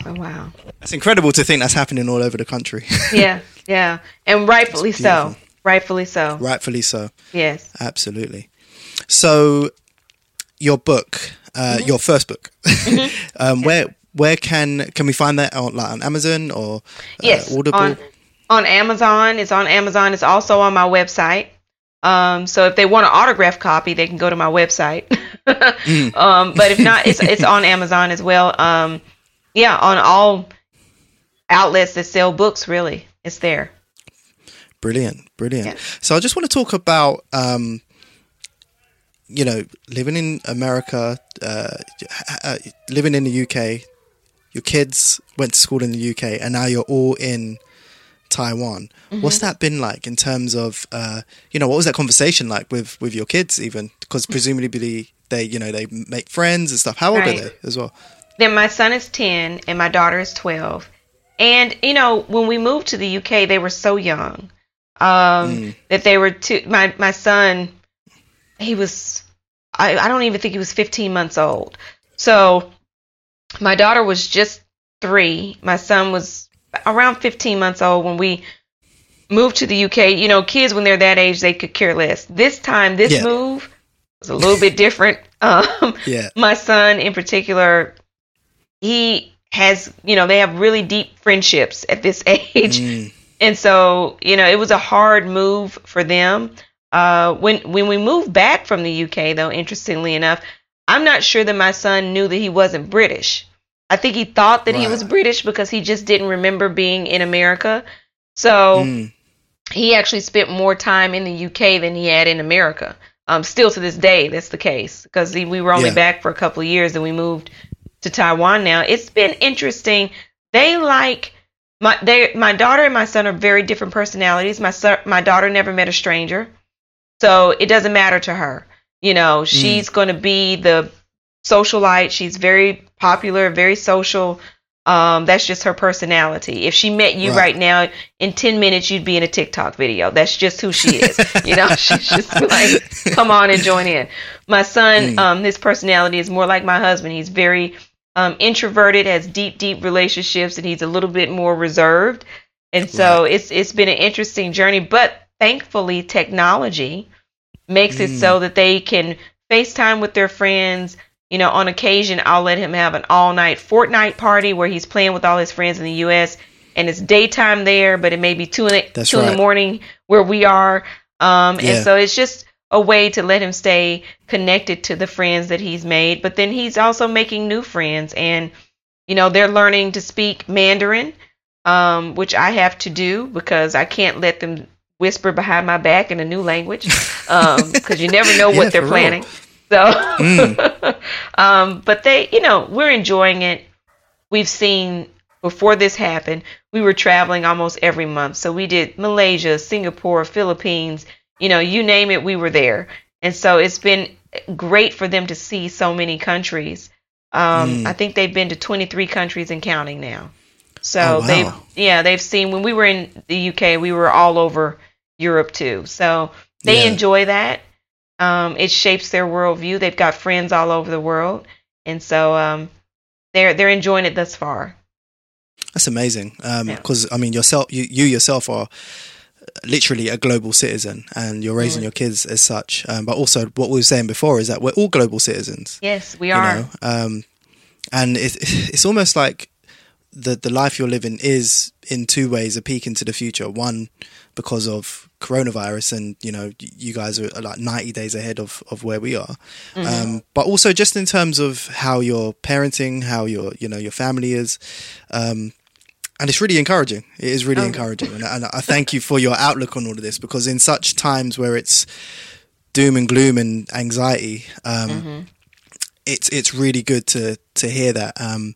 Oh, wow. It's incredible to think that's happening all over the country. Yeah, yeah. And rightfully so. Rightfully so. Rightfully so. Yes. Absolutely. So, your book, uh, Mm-hmm. your first book, um, where where can can we find that on like on Amazon or uh, Yes. Audible? On, on Amazon. It's on Amazon. It's also on my website. Um, so if they want an autograph copy, they can go to my website. um, but if not, it's it's on Amazon as well. Um, yeah, on all outlets that sell books. Really, it's there. Brilliant, brilliant. Yeah. So I just want to talk about, um, you know, living in America, uh, uh, living in the UK. Your kids went to school in the UK, and now you're all in Taiwan. What's Mm-hmm. that been like in terms of, uh, you know, what was that conversation like with with your kids even? Because presumably they, you know, they make friends and stuff. How old Right. are they as well? Then my son is 10 and my daughter is 12. And, you know, when we moved to the UK, they were so young um, that they were too. My, my son, he was, I, I don't even think he was 15 months old. So my daughter was just three. My son was around 15 months old when we moved to the UK. You know, kids when they're that age, they could care less. This time, this Yeah. move was a little bit different. Um, Yeah. my son in particular, he has, you know, they have really deep friendships at this age. Mm. And so, you know, it was a hard move for them. Uh, when when we moved back from the UK, though, interestingly enough, I'm not sure that my son knew that he wasn't British. I think he thought that he was British because he just didn't remember being in America. So Mm. he actually spent more time in the UK than he had in America. Um, still to this day, that's the case because we were only Yeah. back for a couple of years and we moved to Taiwan now. It's been interesting. They like my they my daughter and my son are very different personalities. My son, my daughter never met a stranger, so it doesn't matter to her. You know, she's going to be the socialite. She's very popular, very social. Um, that's just her personality. If she met you Right. right. now, in 10 minutes, you'd be in a TikTok video. That's just who she is. you know, she's just like, come on and join in. My son, Mm. um, his personality is more like my husband. He's very um, introverted, has deep, deep relationships, and he's a little bit more reserved. And so it's it's been an interesting journey. But thankfully, technology makes it Mm. so that they can FaceTime with their friends. You know, on occasion, I'll let him have an all night Fortnite party where he's playing with all his friends in the U.S. and it's daytime there, but it may be two in the, That's two in the morning where we are. Um, Yeah. And so it's just a way to let him stay connected to the friends that he's made. But then he's also making new friends, and you know they're learning to speak Mandarin, um, which I have to do because I can't let them whisper behind my back in a new language because you never know Yeah, what they're planning. So, um, but they, you know, we're enjoying it. We've seen before this happened, we were traveling almost every month. So we did Malaysia, Singapore, Philippines, you know, you name it, we were there. And so it's been great for them to see so many countries. Um, Mm. I think they've been to 23 countries and counting now. So Oh, wow. they've, yeah, they've seen when we were in the UK, we were all over Europe too. So they Yeah. enjoy that. Um, it shapes their worldview. They've got friends all over the world, and so um, they're they're enjoying it thus far. That's amazing. Yeah. Because I mean, yourself, you, you yourself are literally a global citizen, and you're raising Mm. your kids as such. Um, but also, what we were saying before is that we're all global citizens. Yes, we you are. know? um, and it, it's almost like the the life you're living is in two ways a peek into the future. One, because of coronavirus, and you know, you guys are like 90 days ahead of of where we are. Mm-hmm. Um, but also just in terms of how you're parenting, how your you know your family is. Um, and it's really encouraging. It is really Oh. encouraging, and, and I thank you for your outlook on all of this because in such times where it's doom and gloom and anxiety, um, Mm-hmm. it's it's really good to to hear that. Um,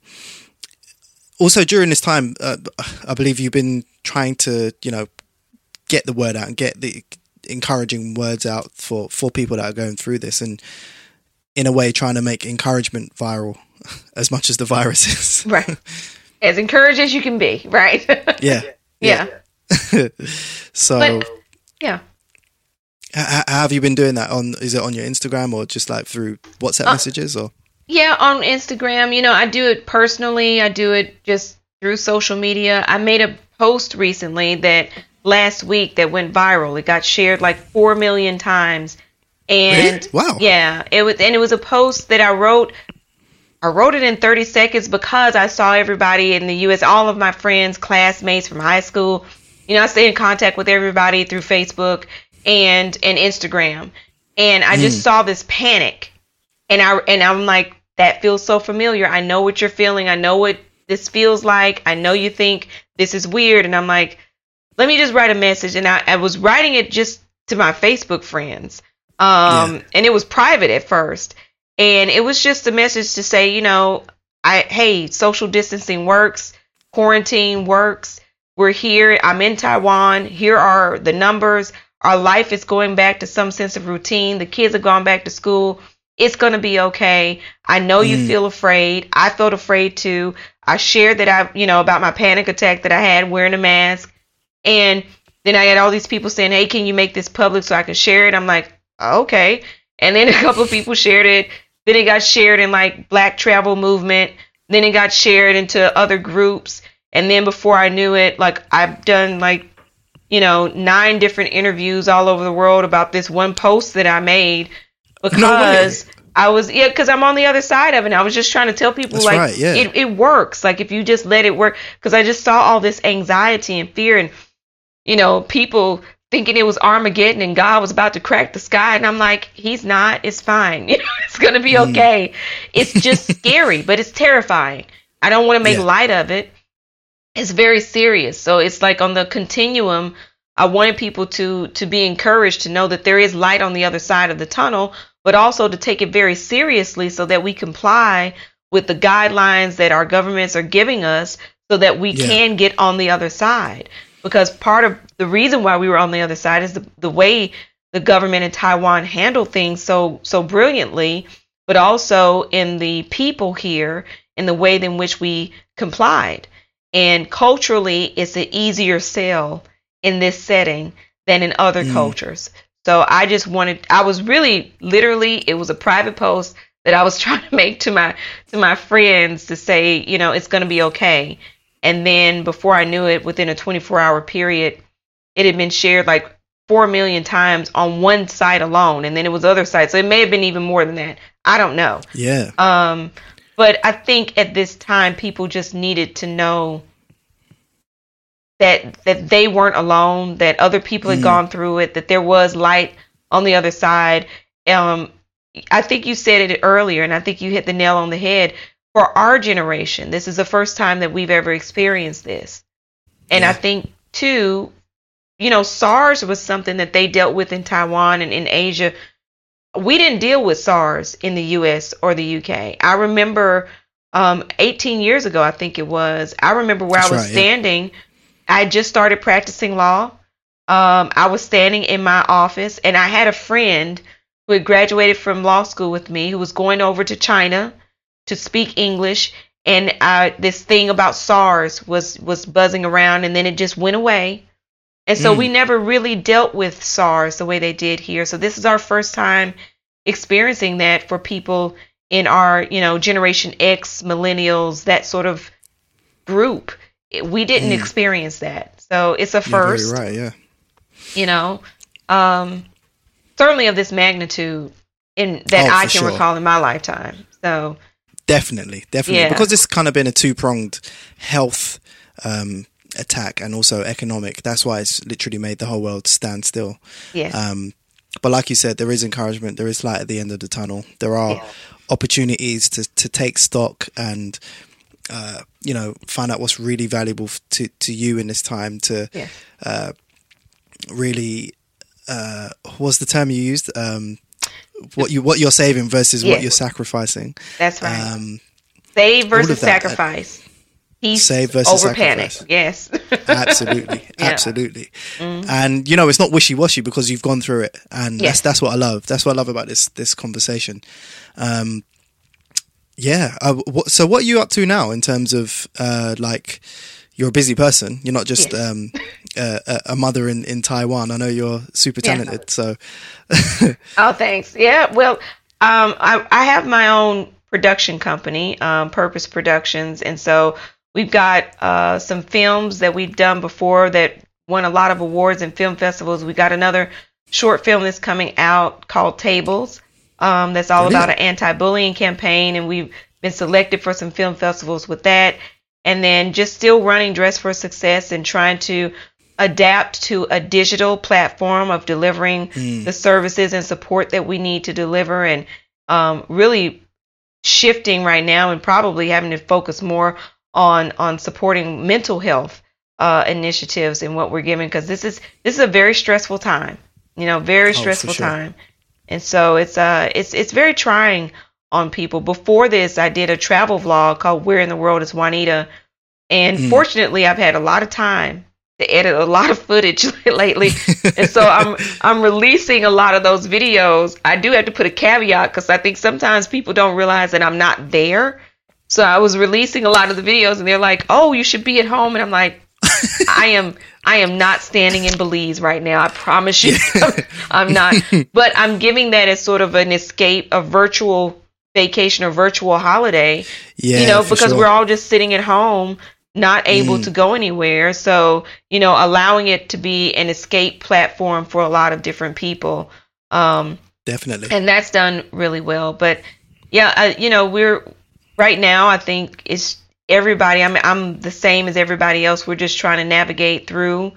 also, during this time, uh, I believe you've been trying to you know get the word out and get the encouraging words out for for people that are going through this, and in a way, trying to make encouragement viral as much as the virus is. Right. As encouraged as you can be, right? yeah. yeah. so, But yeah. h- h- how have you been doing that? On is it on your Instagram or just like through WhatsApp Uh, messages or? Yeah, on Instagram, you know, I do it personally. I do it just through social media. I made a post recently that last week that went viral. It got shared like 4 million times. And Really? Wow. yeah, it was and it was a post that I wrote I wrote it in 30 seconds because I saw everybody in the US, all of my friends, classmates from high school. You know, I stay in contact with everybody through Facebook and and Instagram. And I just hmm. saw this panic and I and I'm like, that feels so familiar. I know what you're feeling. I know what this feels like. I know you think this is weird, and I'm like, let me just write a message. And I, I was writing it just to my Facebook friends, um, Yeah. and it was private at first, and it was just a message to say, you know, I hey, social distancing works, quarantine works. We're here. I'm in Taiwan. Here are the numbers. Our life is going back to some sense of routine. The kids have gone back to school. It's going to be okay. I know you Mm. feel afraid. I felt afraid too. I shared that I, you know, about my panic attack that I had wearing a mask. And then I had all these people saying, hey, can you make this public so I can share it? I'm like, okay. And then a couple of people shared it. Then it got shared in like Black Travel Movement Then it got shared into other groups. And then before I knew it, like I've done like, you know, nine different interviews all over the world about this one post that I made because I was yeah, because I'm on the other side of it. I was just trying to tell people That's like right, yeah. it, it works. Like if you just let it work. Because I just saw all this anxiety and fear and you know people thinking it was Armageddon and God was about to crack the sky. And I'm like, He's not. It's fine. You know, it's gonna be Mm. okay. It's just scary, but it's terrifying. I don't want to make Yeah. light of it. It's very serious. So it's like on the continuum. I wanted people to to be encouraged to know that there is light on the other side of the tunnel, but also to take it very seriously so that we comply with the guidelines that our governments are giving us so that we Yeah. can get on the other side. Because part of the reason why we were on the other side is the, the way the government in Taiwan handled things so so brilliantly, but also in the people here in the way in which we complied. And culturally, it's an easier sell in this setting than in other Mm. cultures. So I just wanted I was really literally it was a private post that I was trying to make to my to my friends to say, you know, it's going to be okay. And then before I knew it within a 24-hour period, it had been shared like 4 million times on one site alone and then it was other sites. So it may have been even more than that. I don't know. Yeah. Um, but I think at this time, people just needed to know that that they weren't alone, that other people had Mm. gone through it, that there was light on the other side. Um, I think you said it earlier, and I think you hit the nail on the head. For our generation, this is the first time that we've ever experienced this, and I think too, you know, SARS was something that they dealt with in Taiwan and in Asia we didn't deal with SARS in the US or the UK. I remember um, 18 years ago, I think it was, I remember where That's I was right, yeah. standing. I had just started practicing law. Um, I was standing in my office, and I had a friend who had graduated from law school with me who was going over to China to speak English. And uh, this thing about SARS was, was buzzing around, and then it just went away. And so Mm. we never really dealt with SARS the way they did here. So this is our first time experiencing that for people in our, you know, Generation X, millennials, that sort of group. We didn't Mm. experience that. So it's a first, right. Yeah. you know, um, certainly of this magnitude in that Oh, I can sure. recall in my lifetime. So Definitely, definitely, Yeah. because it's kind of been a two pronged health um, attack and also economic. That's why it's literally made the whole world stand still. yeah, Um, but like you said, there is encouragement. There is light at the end of the tunnel. There are Yeah. opportunities to to take stock and uh, you know find out what's really valuable to to you in this time. To yeah, really, uh, what's the term you used? Um, what you what you're saving versus Yeah. what you're sacrificing. that's right. Um, Save versus that, uh, sacrifice. Peace Save versus over panic. Yes. absolutely Yeah. Mm-hmm. absolutely and you know it's not wishy-washy because you've gone through it and Yes. that's that's what i love that's what i love about this this conversation um yeah uh, what, so what are you up to now in terms of uh like you're a busy person you're not just Yes. um a, a- mother in in taiwan i know you're super Yeah. talented so Oh, thanks. Yeah, well, um, I, I have my own production company, um, Purpose Productions, and so we've got uh, some films that we've done before that won a lot of awards and film festivals. We got another short film that's coming out called Tables. Um, that's all Brilliant. about an anti-bullying campaign, and we've been selected for some film festivals with that. And then just still running Dress for Success and trying to adapt to a digital platform of delivering the services and support that we need to deliver and um, really shifting right now and probably having to focus more on on supporting mental health uh, initiatives and what we're giving because this is this is a very stressful time you know very Oh, stressful sure. time and so it's uh it's it's very trying on people. Before this i did a travel vlog called where in the world is juanita? And Mm. fortunately i've had a lot of time to edit a lot of footage lately. And so i'm i'm releasing a lot of those videos. I do have to put a caveat because i think sometimes people don't realize that i'm not there. So i was releasing a lot of the videos and they're like oh you should be at home. And i'm like i am i am not standing in belize right now. I promise you i'm not. But i'm giving that as sort of an escape a virtual vacation or virtual holiday. Yeah, you know, because sure. we're all just sitting at home, not able Mm. to go anywhere. So, you know, allowing it to be an escape platform for a lot of different people. Um, definitely. and that's done really well. But yeah, uh, you know, we're right now. I think it's everybody. I'm I'm the same as everybody else. We're just trying to navigate through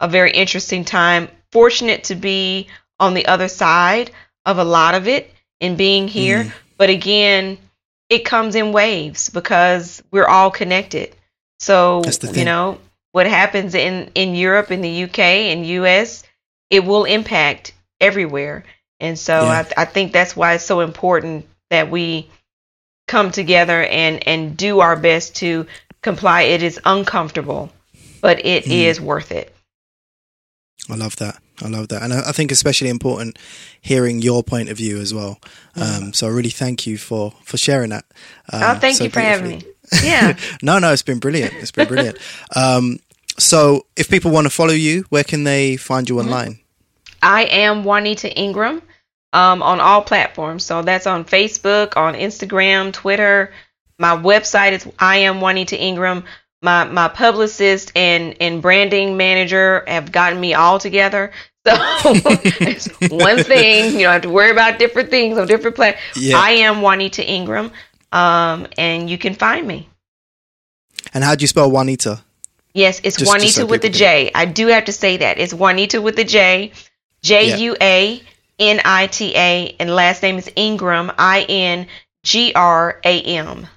a very interesting time. Fortunate to be on the other side of a lot of it and being here. Mm. But again, it comes in waves because we're all connected. So you know what happens in in Europe, in the UK, in US, it will impact everywhere. And so Yeah. I, I think that's why it's so important that we come together and and do our best to comply. It is uncomfortable, but it is Mm. worth it. I love that. I love that, and I, I think especially important hearing your point of view as well. Um, so I really thank you for for sharing that. Uh, oh, thank so you for having me. Yeah. no, no, it's been brilliant. It's been brilliant. um, so if people want to follow you, where can they find Mm-hmm. you online? I am Juanita Ingram um, on all platforms. So that's on Facebook, on Instagram, Twitter. My website is I am Juanita Ingram. My my publicist and and branding manager have gotten me all together. So it's one thing, you don't have to worry about different things on different platforms. Yeah. I am Juanita Ingram, um, and you can find me. And how do you spell Juanita? Yes, it's Just- just Juanita so with the people J. I do have to say that. It's Juanita with the J. J U A N I T A. And last name is Ingram. I N G R A M.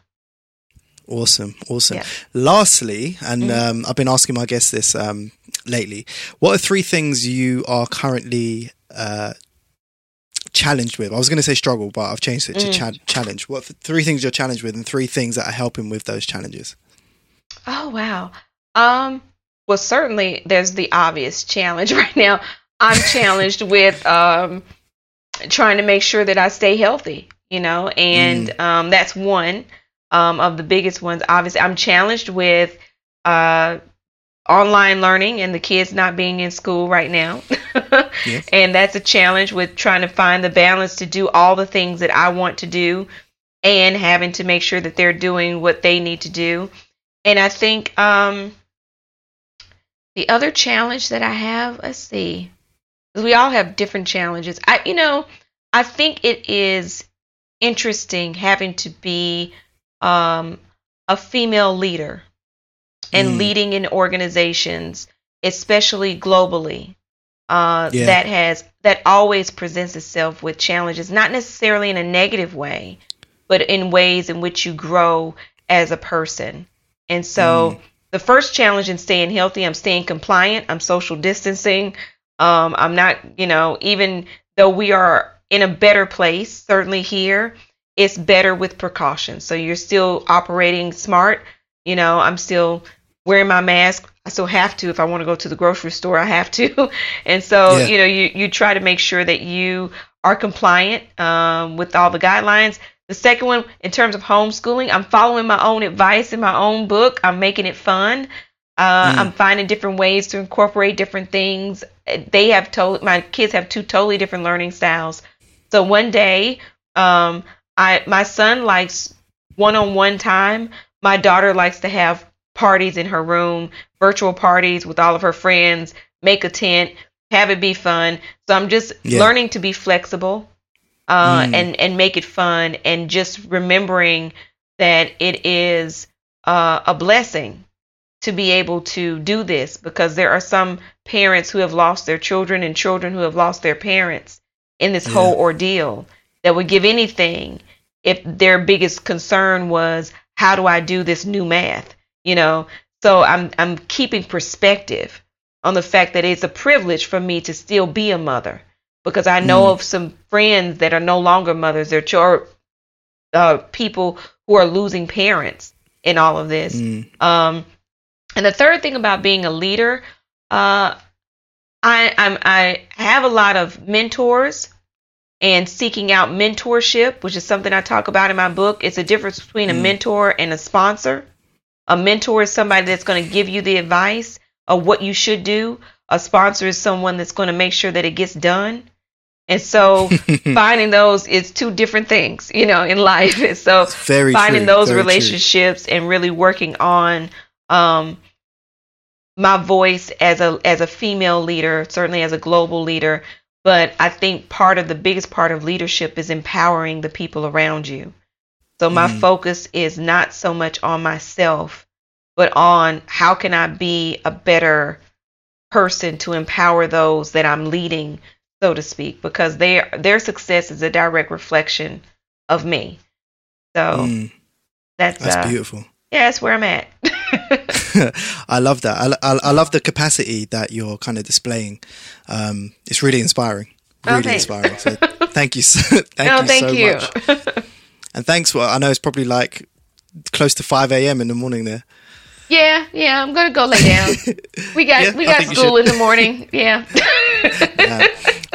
Awesome, awesome. Yeah. Lastly, and Mhm. um, I've been asking my guests this um, lately. What are three things you are currently uh, challenged with? I was going to say struggle, but I've changed it to Mm. cha- challenge. What th- three things you're challenged with, and three things that are helping with those challenges? Oh wow. Um. Well, certainly there's the obvious challenge right now. I'm challenged with um trying to make sure that I stay healthy. You know, and um, that's one um, of the biggest ones. Obviously, I'm challenged with uh online learning and the kids not being in school right now. Yes. And that's a challenge with trying to find the balance to do all the things that I want to do and having to make sure that they're doing what they need to do. And I think um, the other challenge that I have, let's see, we all have different challenges. I, you know, I think it is interesting having to be um, a female leader and Mm. leading in organizations, especially globally. Uh, Yeah. That has that always presents itself with challenges, not necessarily in a negative way, but in ways in which you grow as a person. And so, the first challenge in staying healthy, I'm staying compliant. I'm social distancing. Um, I'm not, you know, even though we are in a better place, certainly here, it's better with precautions. So you're still operating smart. You know, I'm still wearing my mask. I still have to if I want to go to the grocery store. I have to, and so Yeah. you know, you you try to make sure that you are compliant um, with all the guidelines. The second one, in terms of homeschooling, I'm following my own advice in my own book. I'm making it fun. Uh, Mm. I'm finding different ways to incorporate different things. They have told my kids have two totally different learning styles. So one day, um, I my son likes one-on-one time. My daughter likes to have parties in her room, virtual parties with all of her friends, make a tent, have it be fun. So I'm just Yeah. learning to be flexible uh, Mm. and and make it fun, and just remembering that it is uh, a blessing to be able to do this because there are some parents who have lost their children and children who have lost their parents in this Yeah. whole ordeal that would give anything if their biggest concern was how do I do this new math you know so I'm I'm keeping perspective on the fact that it's a privilege for me to still be a mother because I know Mm. of some friends that are no longer mothers they're uh, people who are losing parents in all of this Mm. um, and the third thing about being a leader, uh, I I'm, I have a lot of mentors and seeking out mentorship, which is something I talk about in my book. It's a difference between a Mm. mentor and a sponsor. A mentor is somebody that's going to give you the advice of what you should do. A sponsor is someone that's going to make sure that it gets done. And so finding those is two different things, you know, in life. And so Very finding true, those very true. relationships and really working on um, my voice as a as a female leader, certainly as a global leader. But I think part of the biggest part of leadership is empowering the people around you. So my Mm. focus is not so much on myself, but on how can I be a better person to empower those that I'm leading, so to speak, because their their success is a direct reflection of me. So Mm, that's, that's uh, beautiful. yeah, that's where I'm at. I love that. I, I, I love the capacity that you're kind of displaying. Um, it's really inspiring. Oh, Really inspiring. So thank you. So, thank you thank so you. much. And thanks for. I know it's probably like close to five a.m. in the morning there. yeah, yeah, I'm gonna go lay down. We got Yeah, we got school in the morning. Yeah. Uh,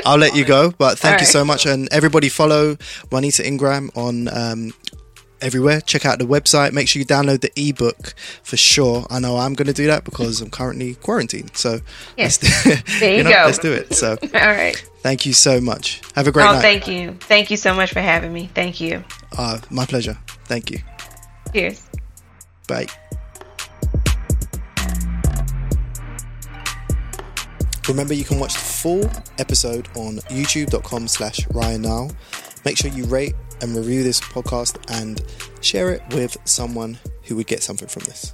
I'll let you go, but thank All you right. so much. And everybody follow Juanita Ingram on um, everywhere. Check out the website. Make sure you download the ebook for sure. I know I'm going to do that because I'm currently quarantined. So Yes. let's do, There you know, go. Let's do it. So All right. thank you so much. Have a great oh, night. thank you. Thank you so much for having me. Thank you. Uh, my pleasure. Thank you. Cheers. Bye. Remember, you can watch the full episode on youtube.com slash Ryan Now. Make sure you rate and review this podcast and share it with someone who would get something from this.